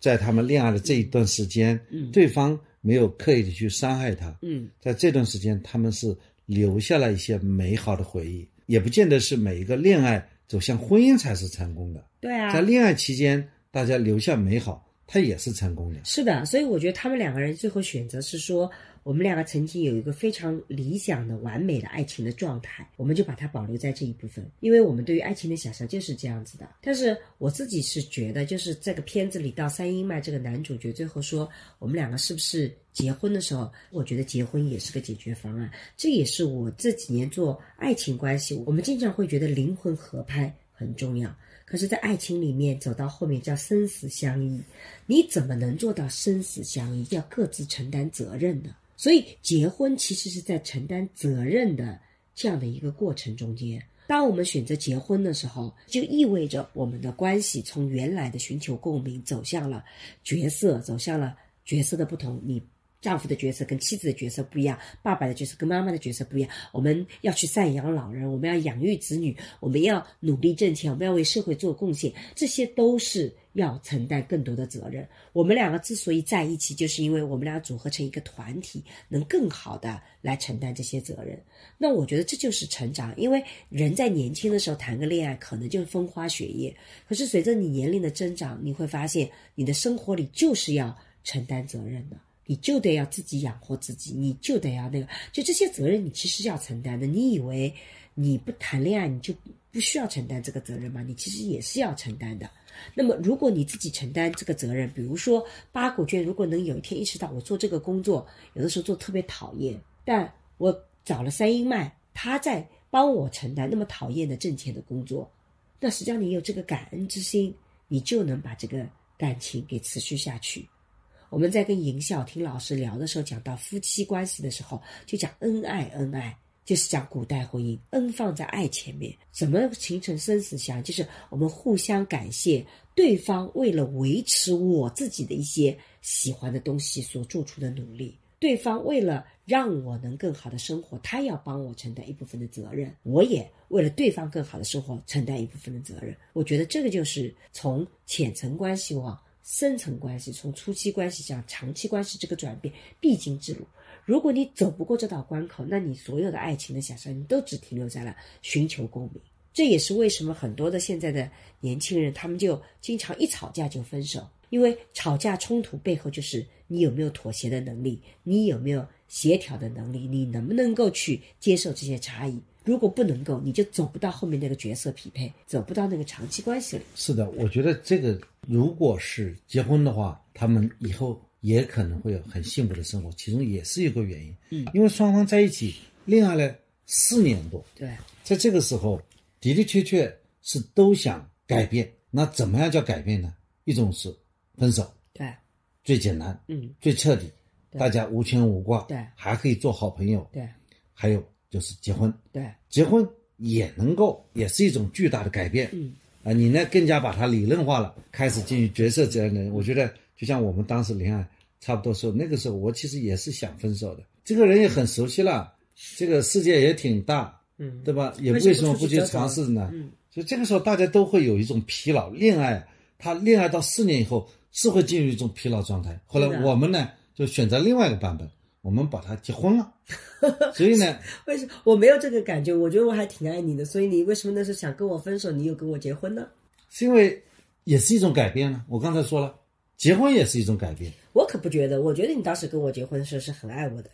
在他们恋爱的这一段时间，嗯，对方。没有刻意的去伤害他，嗯，在这段时间，他们是留下了一些美好的回忆，也不见得是每一个恋爱走向婚姻才是成功的。对啊，在恋爱期间，大家留下美好，它也是成功的。是的，所以我觉得他们两个人最后选择是说。我们两个曾经有一个非常理想的、完美的爱情的状态，我们就把它保留在这一部分，因为我们对于爱情的想象就是这样子的。但是我自己是觉得，就是这个片子里，到三英迈这个男主角最后说我们两个是不是结婚的时候，我觉得结婚也是个解决方案。这也是我这几年做爱情关系，我们经常会觉得灵魂合拍很重要，可是，在爱情里面走到后面叫生死相依，你怎么能做到生死相依？要各自承担责任呢。所以，结婚其实是在承担责任的这样的一个过程中间。当我们选择结婚的时候，就意味着我们的关系从原来的寻求共鸣，走向了角色，走向了角色的不同。你丈夫的角色跟妻子的角色不一样，爸爸的角色跟妈妈的角色不一样。我们要去赡养老人，我们要养育子女，我们要努力挣钱，我们要为社会做贡献，这些都是要承担更多的责任。我们两个之所以在一起，就是因为我们俩组合成一个团体，能更好的来承担这些责任。那我觉得这就是成长，因为人在年轻的时候谈个恋爱，可能就是风花雪月，可是随着你年龄的增长，你会发现你的生活里就是要承担责任的。你就得要自己养活自己，你就得要那个，就这些责任你其实要承担的。你以为你不谈恋爱你就不需要承担这个责任吗？你其实也是要承担的。那么如果你自己承担这个责任，比如说八股卷，如果能有一天意识到我做这个工作有的时候做特别讨厌，但我找了三英麦，他在帮我承担那么讨厌的挣钱的工作，那实际上你有这个感恩之心，你就能把这个感情给持续下去。我们在跟尹晓听老师聊的时候，讲到夫妻关系的时候，就讲恩爱，恩爱就是讲古代婚姻，恩放在爱前面。怎么形成生死相？就是我们互相感谢对方为了维持我自己的一些喜欢的东西所做出的努力，对方为了让我能更好的生活，他要帮我承担一部分的责任，我也为了对方更好的生活承担一部分的责任。我觉得这个就是从浅层关系往。深层关系从初期关系向长期关系这个转变必经之路，如果你走不过这道关口，那你所有的爱情的想象你都只停留在了寻求共鸣。这也是为什么很多的现在的年轻人，他们就经常一吵架就分手，因为吵架冲突背后就是你有没有妥协的能力，你有没有协调的能力，你能不能够去接受这些差异。如果不能够，你就走不到后面那个角色匹配，走不到那个长期关系里。是的，我觉得这个如果是结婚的话，他们以后也可能会有很幸福的生活，其中也是一个原因。嗯，因为双方在一起恋爱了四年多，对，在这个时候的的确确是都想改变。那怎么样叫改变呢？一种是分手，对，最简单，嗯，最彻底，大家无牵无挂，对，还可以做好朋友，对，还有。就是结婚，对，结婚也能够，也是一种巨大的改变。嗯，啊，你呢更加把它理论化了，开始进入角色责任的人。我觉得就像我们当时恋爱，差不多时候，那个时候我其实也是想分手的。这个人也很熟悉了，这个世界也挺大，嗯，对吧？也为什么不去尝试呢？嗯，所以这个时候大家都会有一种疲劳。恋爱，他恋爱到四年以后是会进入一种疲劳状态。后来我们呢就选择另外一个版本。我们把他结婚了，所以呢？为什么我没有这个感觉？我觉得我还挺爱你的，所以你为什么那时候想跟我分手？你又跟我结婚呢？是因为也是一种改变呢。我刚才说了，结婚也是一种改变。我可不觉得，我觉得你当时跟我结婚的时候是很爱我的。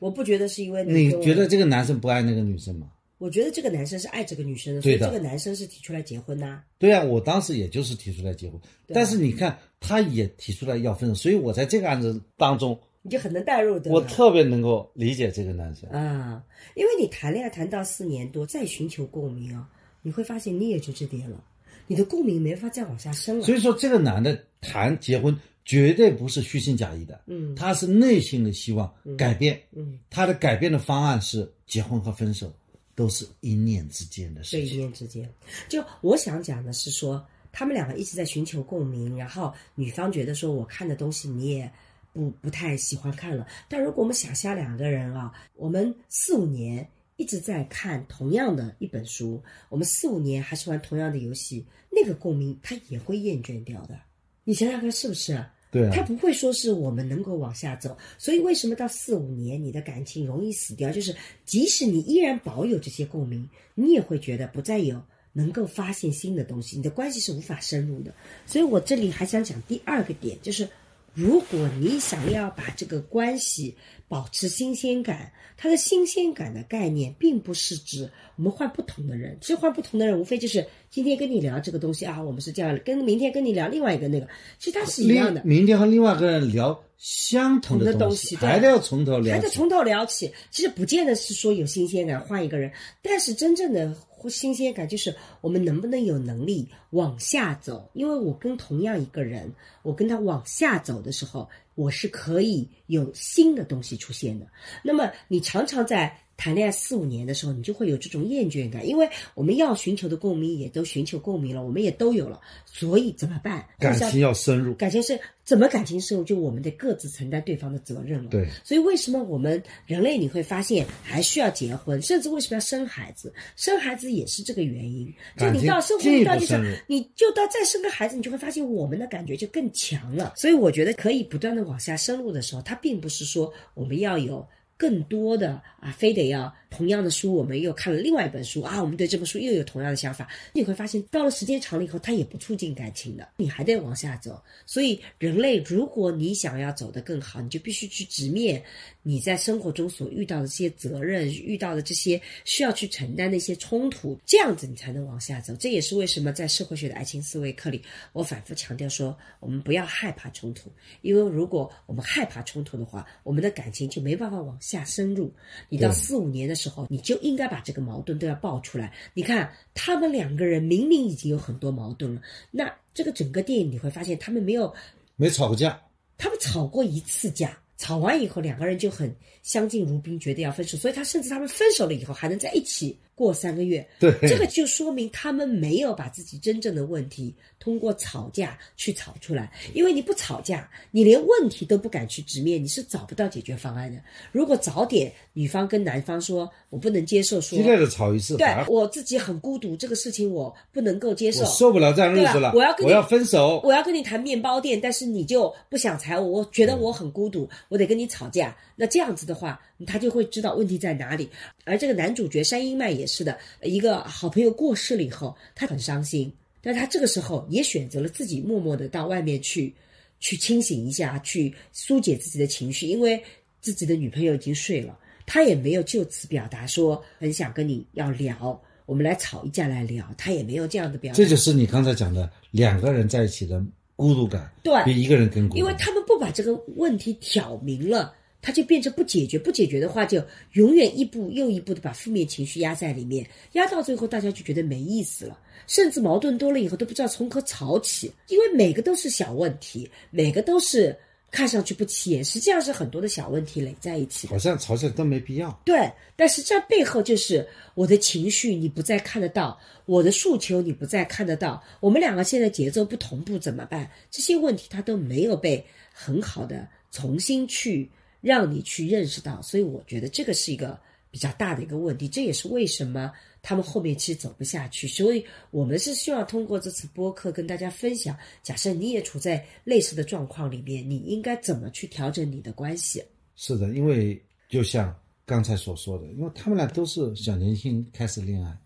我不觉得是因为你觉得这个男生不爱那个女生吗？我觉得这个男生是爱这个女生的，所以这个男生是提出来结婚呐。对啊，我当时也就是提出来结婚，但是你看，他也提出来要分手，所以我在这个案子当中。你就很能代入的，我特别能够理解这个男生啊，因为你谈恋爱谈到四年多，再寻求共鸣啊，你会发现你也就这点了，你的共鸣没法再往下深了。所以说，这个男的谈结婚绝对不是虚情假意的，嗯，他是内心的希望改变，嗯，他的改变的方案是结婚和分手，都是一念之间的事情。一念之间，就我想讲的是说，他们两个一直在寻求共鸣，然后女方觉得说，我看的东西你也。不不太喜欢看了，但如果我们想象两个人啊，我们四五年一直在看同样的一本书，我们四五年还是玩同样的游戏，那个共鸣他也会厌倦掉的。你想想看是不是？对，他不会说是我们能够往下走。所以为什么到四五年你的感情容易死掉？就是即使你依然保有这些共鸣，你也会觉得不再有能够发现新的东西，你的关系是无法深入的。所以我这里还想讲第二个点，就是。如果你想要把这个关系保持新鲜感，它的新鲜感的概念，并不是指我们换不同的人。其实换不同的人，无非就是今天跟你聊这个东西啊，我们是这样的；跟明天跟你聊另外一个那个，其实它是一样的。明天和另外一个人聊相同的东西，还得要从头聊，还得从头聊起。其实不见得是说有新鲜感换一个人，但是真正的。或新鲜感就是我们能不能有能力往下走？因为我跟同样一个人，我跟他往下走的时候，我是可以有新的东西出现的。那么你常常在谈恋爱四五年的时候，你就会有这种厌倦感，因为我们要寻求的共鸣也都寻求共鸣了，我们也都有了，所以怎么办？感情要深入，感情是怎么感情深入？就我们得各自承担对方的责任了。对，所以为什么我们人类你会发现还需要结婚，甚至为什么要生孩子？生孩子也是这个原因。就你到生活遇到就是，你就到再生个孩子，你就会发现我们的感觉就更强了。所以我觉得可以不断的往下深入的时候，它并不是说我们要有。更多的啊，非得要同样的书，我们又看了另外一本书啊，我们对这本书又有同样的想法。你会发现，到了时间长了以后，它也不促进感情的，你还得往下走。所以，人类如果你想要走得更好，你就必须去直面你在生活中所遇到的这些责任，遇到的这些需要去承担的一些冲突，这样子你才能往下走。这也是为什么在社会学的爱情思维课里，我反复强调说，我们不要害怕冲突，因为如果我们害怕冲突的话，我们的感情就没办法往下。下深入，你到四五年的时候，你就应该把这个矛盾都要爆出来。你看，他们两个人明明已经有很多矛盾了，那这个整个电影你会发现，他们没有没吵过架，他们吵过一次架，吵完以后两个人就很相敬如宾，觉得要分手。所以他甚至他们分手了以后还能在一起过三个月。对，这个就说明他们没有把自己真正的问题。通过吵架去吵出来，因为你不吵架，你连问题都不敢去直面，你是找不到解决方案的。如果早点，女方跟男方说，我不能接受，说激烈的吵一次，对我自己很孤独，这个事情我不能够接受，受不了这样日子了，我要跟我要分手，我要跟你谈面包店，但是你就不想睬我，我觉得我很孤独，我得跟你吵架。那这样子的话，他就会知道问题在哪里。而这个男主角山鹰麦也是的，一个好朋友过世了以后，他很伤心。但他这个时候也选择了自己默默的到外面去，去清醒一下，去疏解自己的情绪，因为自己的女朋友已经睡了，他也没有就此表达说很想跟你要聊，我们来吵一架来聊，他也没有这样的表达。这就是你刚才讲的两个人在一起的孤独感，对，比一个人更孤独。因为他们不把这个问题挑明了。他就变成不解决，不解决的话，就永远一步又一步的把负面情绪压在里面，压到最后，大家就觉得没意思了，甚至矛盾多了以后都不知道从何吵起，因为每个都是小问题，每个都是看上去不起眼，实际上是很多的小问题垒在一起，好像吵起来都没必要。对，但实际上背后就是我的情绪你不再看得到，我的诉求你不再看得到，我们两个现在节奏不同步怎么办？这些问题他都没有被很好的重新去。让你去认识到，所以我觉得这个是一个比较大的一个问题，这也是为什么他们后面其实走不下去。所以我们是希望通过这次播客跟大家分享，假设你也处在类似的状况里面，你应该怎么去调整你的关系？是的，因为就像刚才所说的，因为他们俩都是小年轻开始恋爱，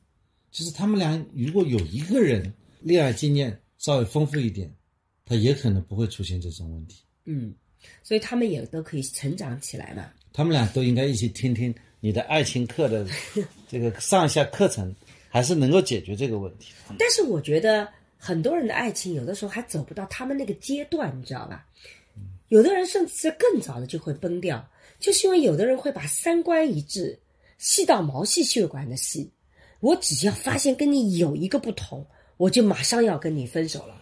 就是他们俩如果有一个人恋爱经验稍微丰富一点，他也可能不会出现这种问题。嗯。所以他们也都可以成长起来嘛。他们俩都应该一起听听你的爱情课的这个上下课程，还是能够解决这个问题。但是我觉得很多人的爱情有的时候还走不到他们那个阶段，你知道吧？有的人甚至是更早的就会崩掉，就是因为有的人会把三观一致细到毛细血管的细。我只要发现跟你有一个不同，我就马上要跟你分手了。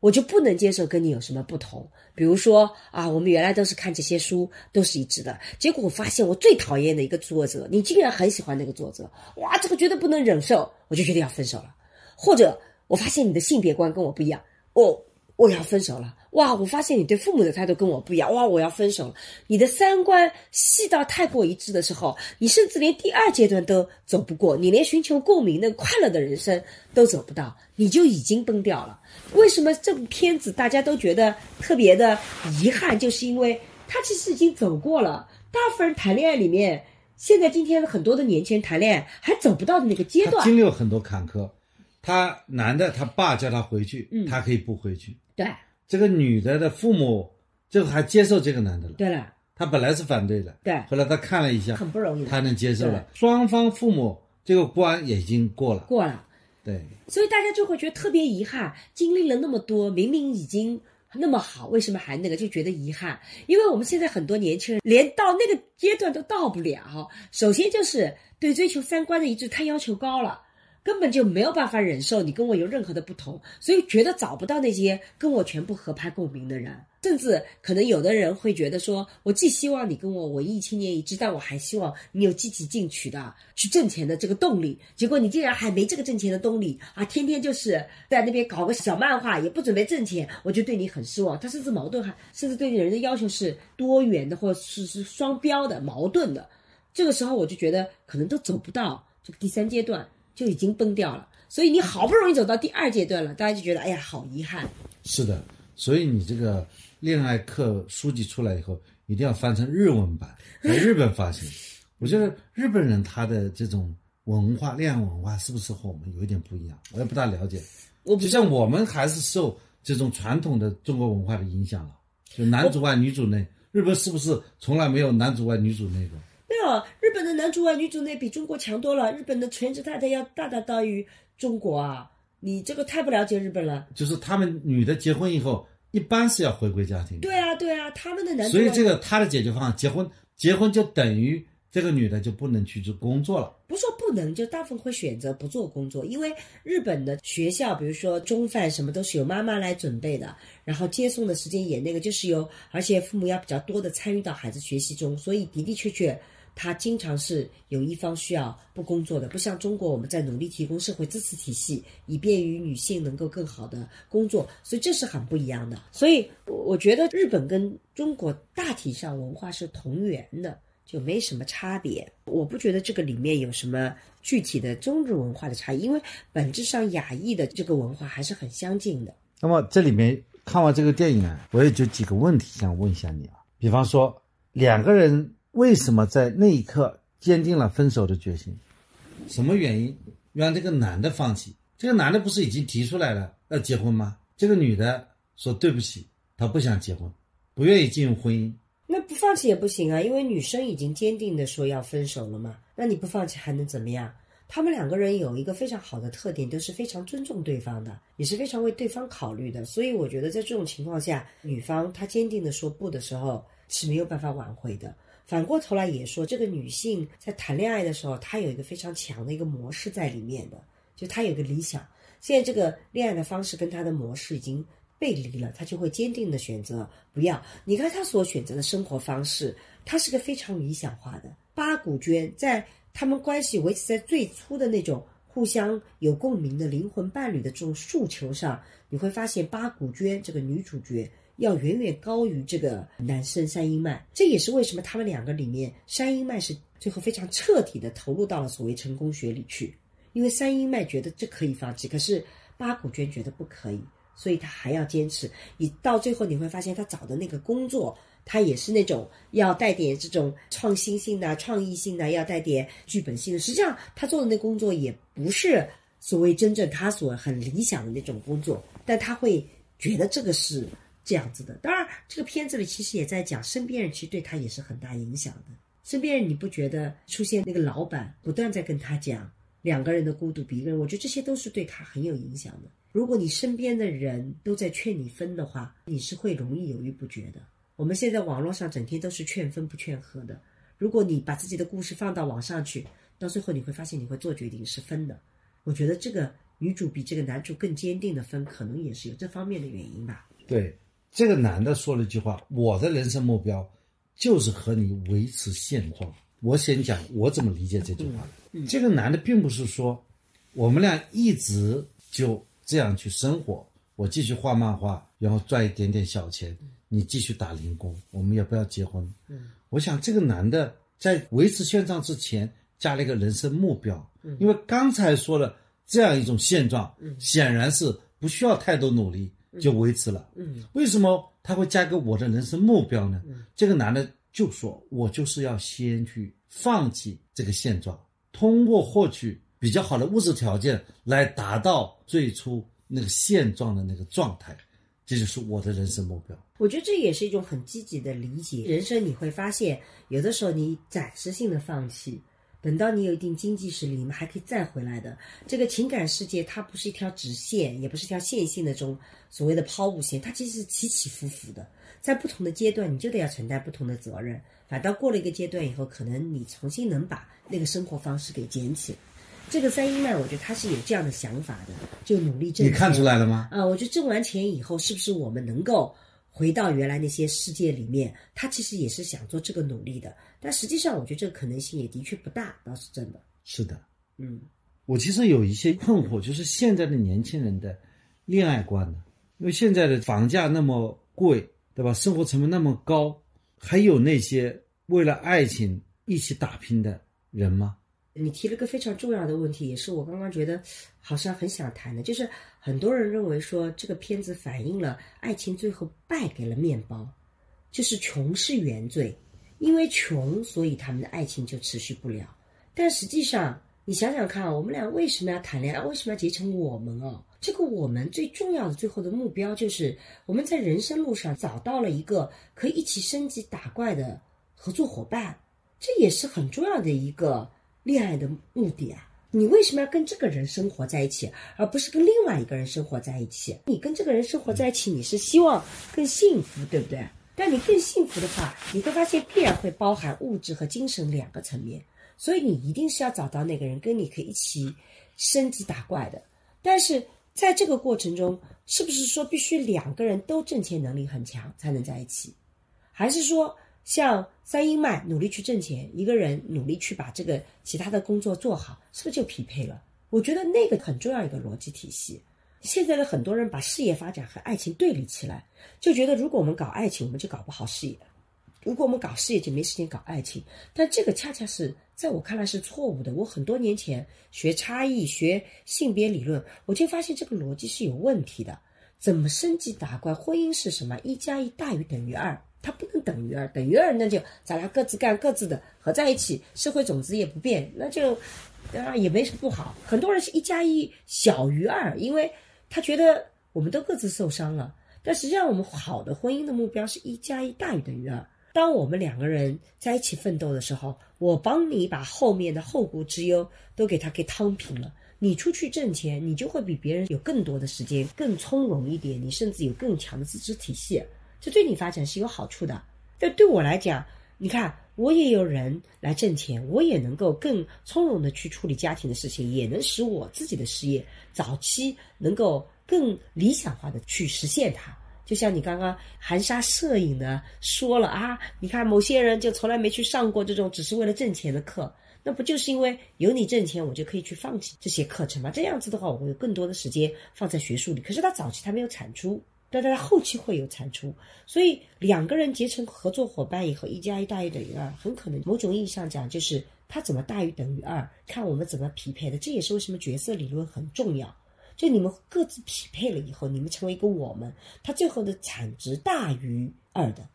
我就不能接受跟你有什么不同，比如说啊，我们原来都是看这些书，都是一致的，结果我发现我最讨厌的一个作者，你竟然很喜欢那个作者，哇，这个绝对不能忍受，我就决定要分手了。或者我发现你的性别观跟我不一样，我，我要分手了。哇！我发现你对父母的态度跟我不一样。哇！我要分手了。你的三观细到太过一致的时候，你甚至连第二阶段都走不过，你连寻求共鸣的快乐的人生都走不到，你就已经崩掉了。为什么这部片子大家都觉得特别的遗憾？就是因为他其实已经走过了。大部分人谈恋爱里面，现在今天很多的年轻人谈恋爱还走不到的那个阶段，经历了很多坎坷。他男的，他爸叫他回去，他可以不回去。对。这个女的的父母就还接受这个男的了。对了，他本来是反对的。对，后来他看了一下，很不容易，他能接受了。双方父母这个关也已经过了。过了。对。所以大家就会觉得特别遗憾，经历了那么多，明明已经那么好，为什么还那个就觉得遗憾？因为我们现在很多年轻人连到那个阶段都到不了。首先就是对追求三观的一致太要求高了。根本就没有办法忍受你跟我有任何的不同，所以觉得找不到那些跟我全部合拍共鸣的人，甚至可能有的人会觉得说，我既希望你跟我文艺青年一致，但我还希望你有积极进取的去挣钱的这个动力。结果你竟然还没这个挣钱的动力啊，天天就是在那边搞个小漫画，也不准备挣钱，我就对你很失望。他甚至矛盾，还甚至对人的要求是多元的，或者是是双标的、矛盾的。这个时候我就觉得可能都走不到这个第三阶段。就已经崩掉了，所以你好不容易走到第二阶段了，大家就觉得哎呀，好遗憾。是的，所以你这个恋爱课书籍出来以后，一定要翻成日文版，在日本发行。我觉得日本人他的这种文化，恋爱文化是不是和我们有一点不一样？我也不大了解。我就像我们还是受这种传统的中国文化的影响了，就男主外女主内。日本是不是从来没有男主外女主内的？日本的男主外女主内比中国强多了。日本的全职太太要大大大于中国啊！你这个太不了解日本了。就是他们女的结婚以后，一般是要回归家庭。对啊，对啊，他们的男。所以这个他的解决方案，结婚，结婚就等于这个女的就不能去做工作了。不说不能，就大部分会选择不做工作，因为日本的学校，比如说中饭什么都是由妈妈来准备的，然后接送的时间也那个就是由，而且父母要比较多的参与到孩子学习中，所以的的确确。他经常是有一方需要不工作的，不像中国，我们在努力提供社会支持体系，以便于女性能够更好的工作，所以这是很不一样的。所以我觉得日本跟中国大体上文化是同源的，就没什么差别。我不觉得这个里面有什么具体的中日文化的差异，因为本质上亚裔的这个文化还是很相近的。那么这里面看完这个电影啊，我也就几个问题想问一下你啊，比方说两个人。为什么在那一刻坚定了分手的决心？什么原因让这个男的放弃？这个男的不是已经提出来了要结婚吗？这个女的说对不起，她不想结婚，不愿意进入婚姻。那不放弃也不行啊，因为女生已经坚定的说要分手了嘛。那你不放弃还能怎么样？他们两个人有一个非常好的特点，都是非常尊重对方的，也是非常为对方考虑的。所以我觉得在这种情况下，女方她坚定的说不的时候是没有办法挽回的。反过头来也说，这个女性在谈恋爱的时候，她有一个非常强的一个模式在里面的，就她有个理想。现在这个恋爱的方式跟她的模式已经背离了，她就会坚定的选择不要。你看她所选择的生活方式，她是个非常理想化的。八股娟在他们关系维持在最初的那种互相有共鸣的灵魂伴侣的这种诉求上，你会发现八股娟这个女主角。要远远高于这个男生山阴麦，这也是为什么他们两个里面山阴麦是最后非常彻底的投入到了所谓成功学里去，因为山阴麦觉得这可以放弃，可是八股娟觉得不可以，所以他还要坚持。你到最后你会发现，他找的那个工作，他也是那种要带点这种创新性的、创意性的，要带点剧本性的。实际上，他做的那工作也不是所谓真正他所很理想的那种工作，但他会觉得这个是。这样子的，当然，这个片子里其实也在讲身边人，其实对他也是很大影响的。身边人，你不觉得出现那个老板不断在跟他讲两个人的孤独比一个人，我觉得这些都是对他很有影响的。如果你身边的人都在劝你分的话，你是会容易犹豫不决的。我们现在网络上整天都是劝分不劝和的。如果你把自己的故事放到网上去，到最后你会发现你会做决定是分的。我觉得这个女主比这个男主更坚定的分，可能也是有这方面的原因吧。对。这个男的说了一句话：“我的人生目标就是和你维持现状。”我先讲我怎么理解这句话的。这个男的并不是说我们俩一直就这样去生活，我继续画漫画，然后赚一点点小钱，你继续打零工，我们也不要结婚。我想这个男的在维持现状之前加了一个人生目标，因为刚才说了这样一种现状，显然是不需要太多努力。就维持了。嗯，为什么他会加个我的人生目标呢？这个男的就说：“我就是要先去放弃这个现状，通过获取比较好的物质条件来达到最初那个现状的那个状态，这就是我的人生目标。”我觉得这也是一种很积极的理解。人生你会发现，有的时候你暂时性的放弃。等到你有一定经济实力，你们还可以再回来的。这个情感世界它不是一条直线，也不是一条线性的这种所谓的抛物线，它其实是起起伏伏的。在不同的阶段，你就得要承担不同的责任。反倒过了一个阶段以后，可能你重新能把那个生活方式给捡起。这个三英麦，我觉得他是有这样的想法的，就努力挣。你看出来了吗？啊，我觉得挣完钱以后，是不是我们能够回到原来那些世界里面？他其实也是想做这个努力的，但实际上，我觉得这个可能性也的确不大，倒是真的。是的，嗯，我其实有一些困惑，就是现在的年轻人的恋爱观呢，因为现在的房价那么贵，对吧？生活成本那么高，还有那些为了爱情一起打拼的人吗？你提了个非常重要的问题，也是我刚刚觉得好像很想谈的，就是很多人认为说这个片子反映了爱情最后败给了面包，就是穷是原罪，因为穷，所以他们的爱情就持续不了。但实际上，你想想看，我们俩为什么要谈恋爱？为什么要结成我们哦？这个我们最重要的最后的目标，就是我们在人生路上找到了一个可以一起升级打怪的合作伙伴，这也是很重要的一个。恋爱的目的啊，你为什么要跟这个人生活在一起，而不是跟另外一个人生活在一起？你跟这个人生活在一起，你是希望更幸福，对不对？但你更幸福的话，你会发现必然会包含物质和精神两个层面，所以你一定是要找到那个人跟你可以一起升级打怪的。但是在这个过程中，是不是说必须两个人都挣钱能力很强才能在一起，还是说？像三英麦努力去挣钱，一个人努力去把这个其他的工作做好，是不是就匹配了？我觉得那个很重要一个逻辑体系。现在的很多人把事业发展和爱情对立起来，就觉得如果我们搞爱情，我们就搞不好事业；如果我们搞事业，就没时间搞爱情。但这个恰恰是在我看来是错误的。我很多年前学差异、学性别理论，我就发现这个逻辑是有问题的。怎么升级打怪？婚姻是什么？一加一大于等于二。它不能等于二，等于二那就咱俩各自干各自的，合在一起，社会种子也不变，那就啊也没什么不好。很多人是一加一小于二，因为他觉得我们都各自受伤了。但实际上，我们好的婚姻的目标是一加一大于等于二。当我们两个人在一起奋斗的时候，我帮你把后面的后顾之忧都给他给摊平了。你出去挣钱，你就会比别人有更多的时间，更从容一点，你甚至有更强的自知体系。这对你发展是有好处的，但对我来讲，你看，我也有人来挣钱，我也能够更从容的去处理家庭的事情，也能使我自己的事业早期能够更理想化的去实现它。就像你刚刚含沙射影的说了啊，你看某些人就从来没去上过这种只是为了挣钱的课，那不就是因为有你挣钱，我就可以去放弃这些课程吗？这样子的话，我会有更多的时间放在学术里。可是他早期他没有产出。但在后期会有产出，所以两个人结成合作伙伴以后，一加一大于等于二，很可能某种意义上讲就是他怎么大于等于二，看我们怎么匹配的。这也是为什么角色理论很重要。就你们各自匹配了以后，你们成为一个我们，他最后的产值大于二的。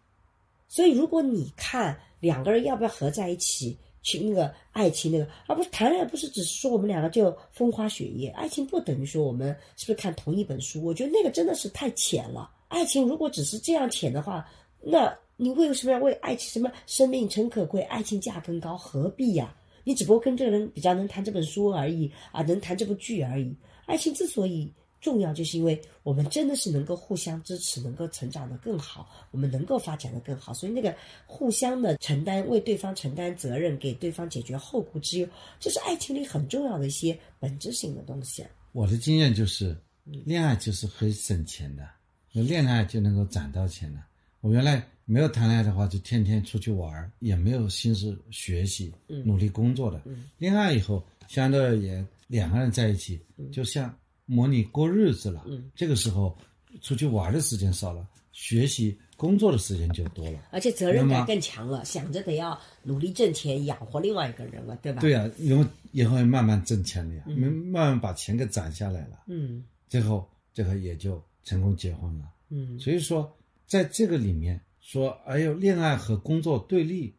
所以如果你看两个人要不要合在一起。去那个爱情那个，而不是谈恋爱，不是只是说我们两个就风花雪月。爱情不等于说我们是不是看同一本书？我觉得那个真的是太浅了。爱情如果只是这样浅的话，那你为什么要为爱情什么生命诚可贵，爱情价更高？何必呀？你只不过跟这个人比较能谈这本书而已啊，能谈这部剧而已。爱情之所以。重要就是因为我们真的是能够互相支持，能够成长的更好，我们能够发展的更好，所以那个互相的承担，为对方承担责任，给对方解决后顾之忧，这是爱情里很重要的一些本质性的东西。我的经验就是，恋爱就是可以省钱的，有恋爱就能够攒到钱的。我原来没有谈恋爱的话，就天天出去玩，也没有心思学习、努力工作的。恋爱以后，相对而言，两个人在一起，就像。模拟过日子了，嗯，这个时候出去玩的时间少了，学习工作的时间就多了，而且责任感更强了，想着得要努力挣钱养活另外一个人了，对吧？对啊，因为以后会慢慢挣钱了呀，慢慢慢把钱给攒下来了，嗯，最后最后也就成功结婚了，嗯，所以说在这个里面说，哎呦，恋爱和工作对立，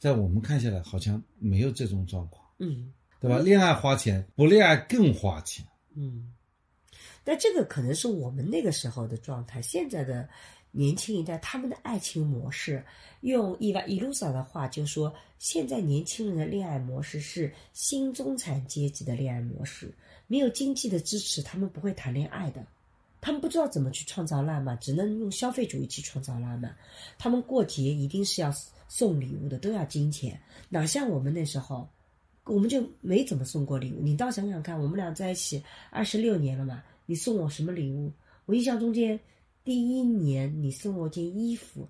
在我们看下来好像没有这种状况，嗯，对吧？恋爱花钱，不恋爱更花钱，嗯。但这个可能是我们那个时候的状态。现在的年轻一代，他们的爱情模式，用伊娃伊鲁萨的话就说，现在年轻人的恋爱模式是新中产阶级的恋爱模式。没有经济的支持，他们不会谈恋爱的。他们不知道怎么去创造浪漫，只能用消费主义去创造浪漫。他们过节一定是要送礼物的，都要金钱，哪像我们那时候。我们就没怎么送过礼物。你倒想想看，我们俩在一起二十六年了嘛，你送我什么礼物？我印象中间，第一年你送我件衣服，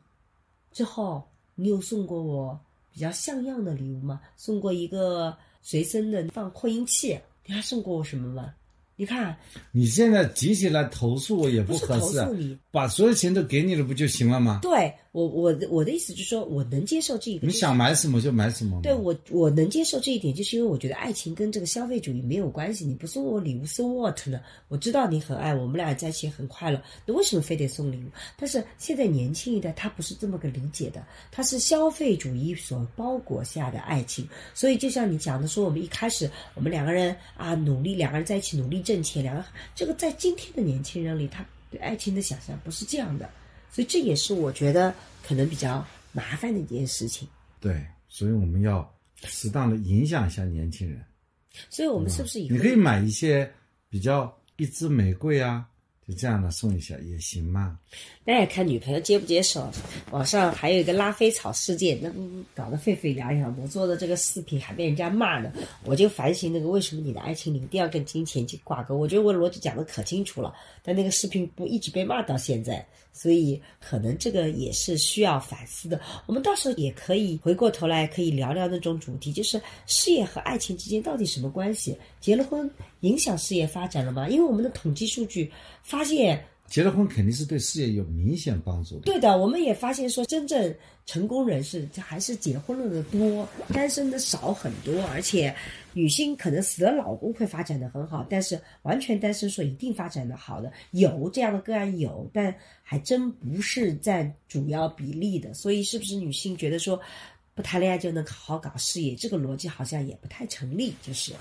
之后你有送过我比较像样的礼物吗？送过一个随身的放扩音器，你还送过我什么吗？你看，你现在急起来投诉我也不合适啊！你把所有钱都给你了不就行了吗？对我，我我的意思就是说，我能接受这一个。你想买什么就买什么。对我，我能接受这一点，就是因为我觉得爱情跟这个消费主义没有关系。你不送我礼物，so what 呢？我知道你很爱我，们俩在一起很快乐，那为什么非得送礼物？但是现在年轻一代他不是这么个理解的，他是消费主义所包裹下的爱情。所以就像你讲的说，我们一开始我们两个人啊努力，两个人在一起努力挣钱，两个。这个在今天的年轻人里，他对爱情的想象不是这样的，所以这也是我觉得可能比较麻烦的一件事情。对，所以我们要适当的影响一下年轻人。所以我们是不是以后你可以买一些比较一支玫瑰啊？就这样的送一下也行嘛，那也看女朋友接不接受。网上还有一个拉菲草事件，那不搞得沸沸扬扬。我做的这个视频还被人家骂呢，我就反省那个为什么你的爱情里一定要跟金钱去挂钩？我觉得我逻辑讲的可清楚了，但那个视频不一直被骂到现在，所以可能这个也是需要反思的。我们到时候也可以回过头来可以聊聊那种主题，就是事业和爱情之间到底什么关系？结了婚影响事业发展了吗？因为我们的统计数据发。现结了婚肯定是对事业有明显帮助的。对的，我们也发现说，真正成功人士还是结婚了的多，单身的少很多。而且，女性可能死了老公会发展的很好，但是完全单身说一定发展的好的有这样的个案有，但还真不是占主要比例的。所以，是不是女性觉得说不谈恋爱就能好好搞事业？这个逻辑好像也不太成立。就是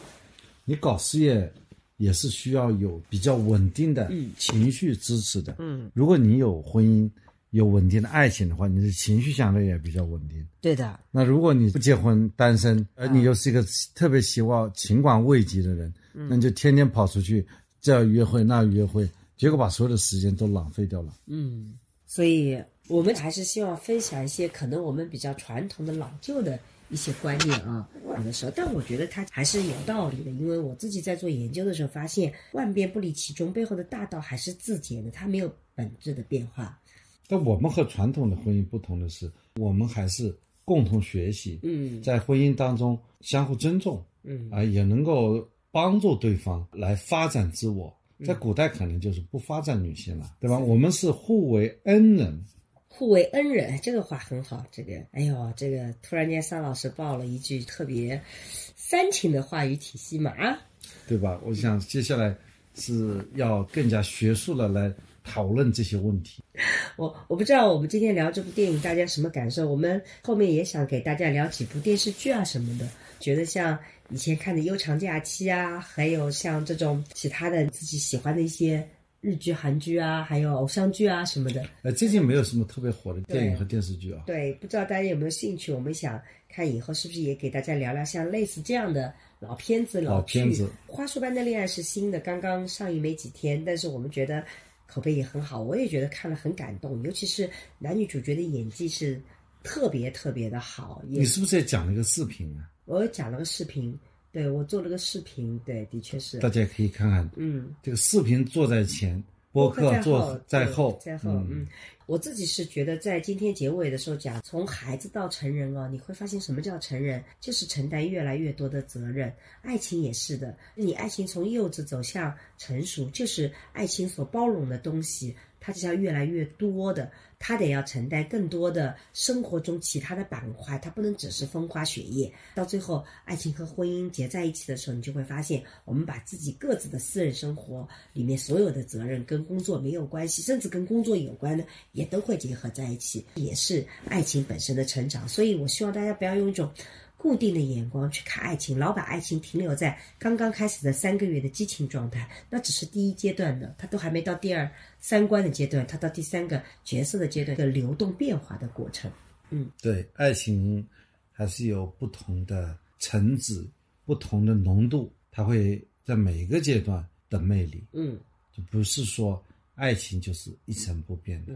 你搞事业。也是需要有比较稳定的情绪支持的。嗯，如果你有婚姻、有稳定的爱情的话，你的情绪相对也比较稳定。对的。那如果你不结婚、单身，而你又是一个特别希望情感慰藉的人，那你就天天跑出去这要约会那约会，结果把所有的时间都浪费掉了。嗯，所以我们还是希望分享一些可能我们比较传统的老旧的。一些观念啊，有的时候，但我觉得它还是有道理的，因为我自己在做研究的时候发现，万变不离其宗，背后的大道还是自己的，它没有本质的变化。但我们和传统的婚姻不同的是，我们还是共同学习，嗯，在婚姻当中相互尊重，嗯啊，也能够帮助对方来发展自我。在古代可能就是不发展女性了，对吧？我们是互为恩人。互为恩人，这个话很好。这个，哎呦，这个突然间，桑老师爆了一句特别煽情的话语体系嘛，啊，对吧？我想接下来是要更加学术的来讨论这些问题。我我不知道我们今天聊这部电影大家什么感受？我们后面也想给大家聊几部电视剧啊什么的。觉得像以前看的《悠长假期》啊，还有像这种其他的自己喜欢的一些。日剧、韩剧啊，还有偶像剧啊什么的。呃，最近没有什么特别火的电影和电视剧啊。对，不知道大家有没有兴趣？我们想看以后是不是也给大家聊聊像类似这样的老片子、老片子。花束般的恋爱是新的，刚刚上映没几天，但是我们觉得口碑也很好，我也觉得看了很感动，尤其是男女主角的演技是特别特别的好。你是不是也讲了一个视频啊？我讲了个视频。对我做了个视频，对，的确是，大家可以看看。嗯，这个视频做在前，播客做在后，在后。嗯，我自己是觉得，在今天结尾的时候讲，从孩子到成人哦，你会发现什么叫成人，就是承担越来越多的责任。爱情也是的，你爱情从幼稚走向成熟，就是爱情所包容的东西。它就要越来越多的，他得要承担更多的生活中其他的板块，它不能只是风花雪月。到最后，爱情和婚姻结在一起的时候，你就会发现，我们把自己各自的私人生活里面所有的责任跟工作没有关系，甚至跟工作有关的，也都会结合在一起，也是爱情本身的成长。所以我希望大家不要用一种。固定的眼光去看爱情，老把爱情停留在刚刚开始的三个月的激情状态，那只是第一阶段的，他都还没到第二三观的阶段，他到第三个角色的阶段的流动变化的过程。嗯，对，爱情还是有不同的层次、不同的浓度，它会在每一个阶段的魅力。嗯，就不是说爱情就是一成不变的。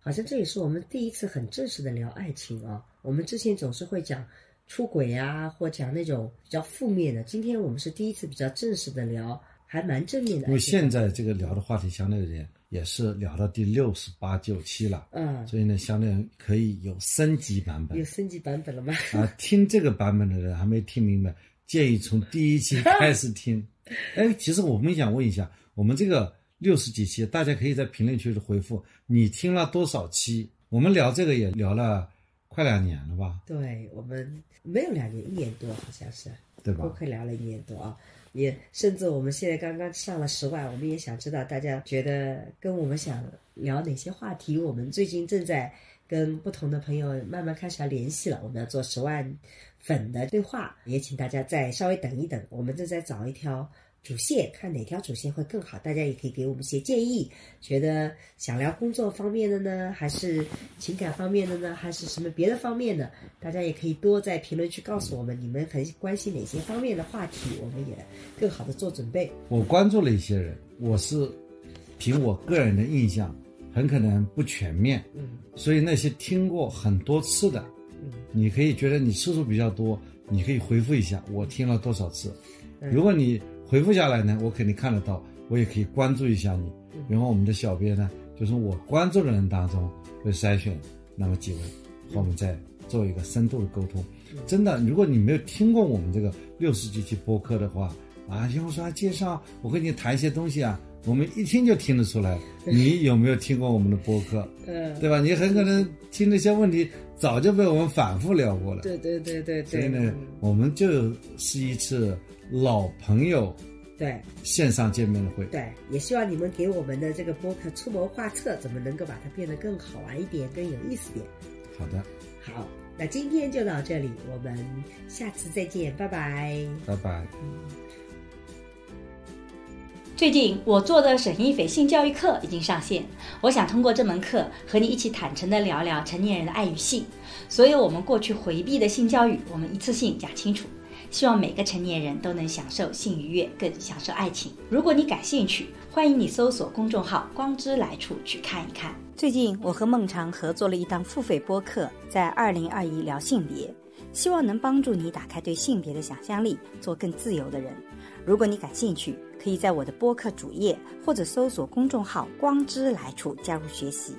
好像这也是我们第一次很正式的聊爱情啊。我们之前总是会讲。出轨啊，或讲那种比较负面的。今天我们是第一次比较正式的聊，还蛮正面的。因为现在这个聊的话题相对而言也是聊到第六十八九期了，嗯，所以呢，相对可以有升级版本。有升级版本了吗？啊，听这个版本的人还没听明白，建议从第一期开始听。哎，其实我们想问一下，我们这个六十几期，大家可以在评论区里回复你听了多少期？我们聊这个也聊了快两年了吧？对我们没有两年，一年多好像是，对吧？都快聊了一年多啊，也甚至我们现在刚刚上了十万，我们也想知道大家觉得跟我们想聊哪些话题。我们最近正在跟不同的朋友慢慢开始要联系了，我们要做十万粉的对话，也请大家再稍微等一等，我们正在找一条。主线看哪条主线会更好，大家也可以给我们一些建议。觉得想聊工作方面的呢，还是情感方面的呢，还是什么别的方面的？大家也可以多在评论区告诉我们，你们很关心哪些方面的话题，我们也更好的做准备。我关注了一些人，我是凭我个人的印象，很可能不全面，嗯，所以那些听过很多次的，嗯，你可以觉得你次数比较多，你可以回复一下我听了多少次。如果你回复下来呢，我肯定看得到，我也可以关注一下你。然后我们的小编呢，就是我关注的人当中会筛选那么几位，和我们再做一个深度的沟通。真的，如果你没有听过我们这个六十几期播客的话，啊，因为说介绍，我跟你谈一些东西啊，我们一听就听得出来，你有没有听过我们的播客？嗯，对吧？你很可能听那些问题早就被我们反复聊过了。对对对对对。所以呢，我们就是一次。老朋友，对线上见面的会，对，也希望你们给我们的这个播客出谋划策，怎么能够把它变得更好玩一点，更有意思点。好的，好，那今天就到这里，我们下次再见，拜拜，拜拜。最近我做的沈一斐性教育课已经上线，我想通过这门课和你一起坦诚的聊聊成年人的爱与性，所有我们过去回避的性教育，我们一次性讲清楚。希望每个成年人都能享受性愉悦，更享受爱情。如果你感兴趣，欢迎你搜索公众号“光之来处”去看一看。最近我和孟尝合作了一档付费播客，在二零二一聊性别，希望能帮助你打开对性别的想象力，做更自由的人。如果你感兴趣，可以在我的播客主页或者搜索公众号“光之来处”加入学习。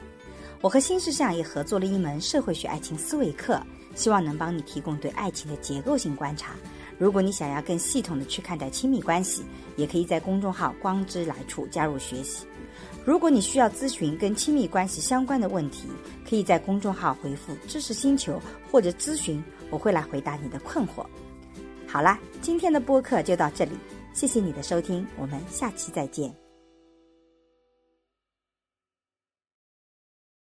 我和新世相也合作了一门社会学爱情思维课，希望能帮你提供对爱情的结构性观察。如果你想要更系统的去看待亲密关系，也可以在公众号“光之来处”加入学习。如果你需要咨询跟亲密关系相关的问题，可以在公众号回复“知识星球”或者咨询，我会来回答你的困惑。好啦，今天的播客就到这里，谢谢你的收听，我们下期再见。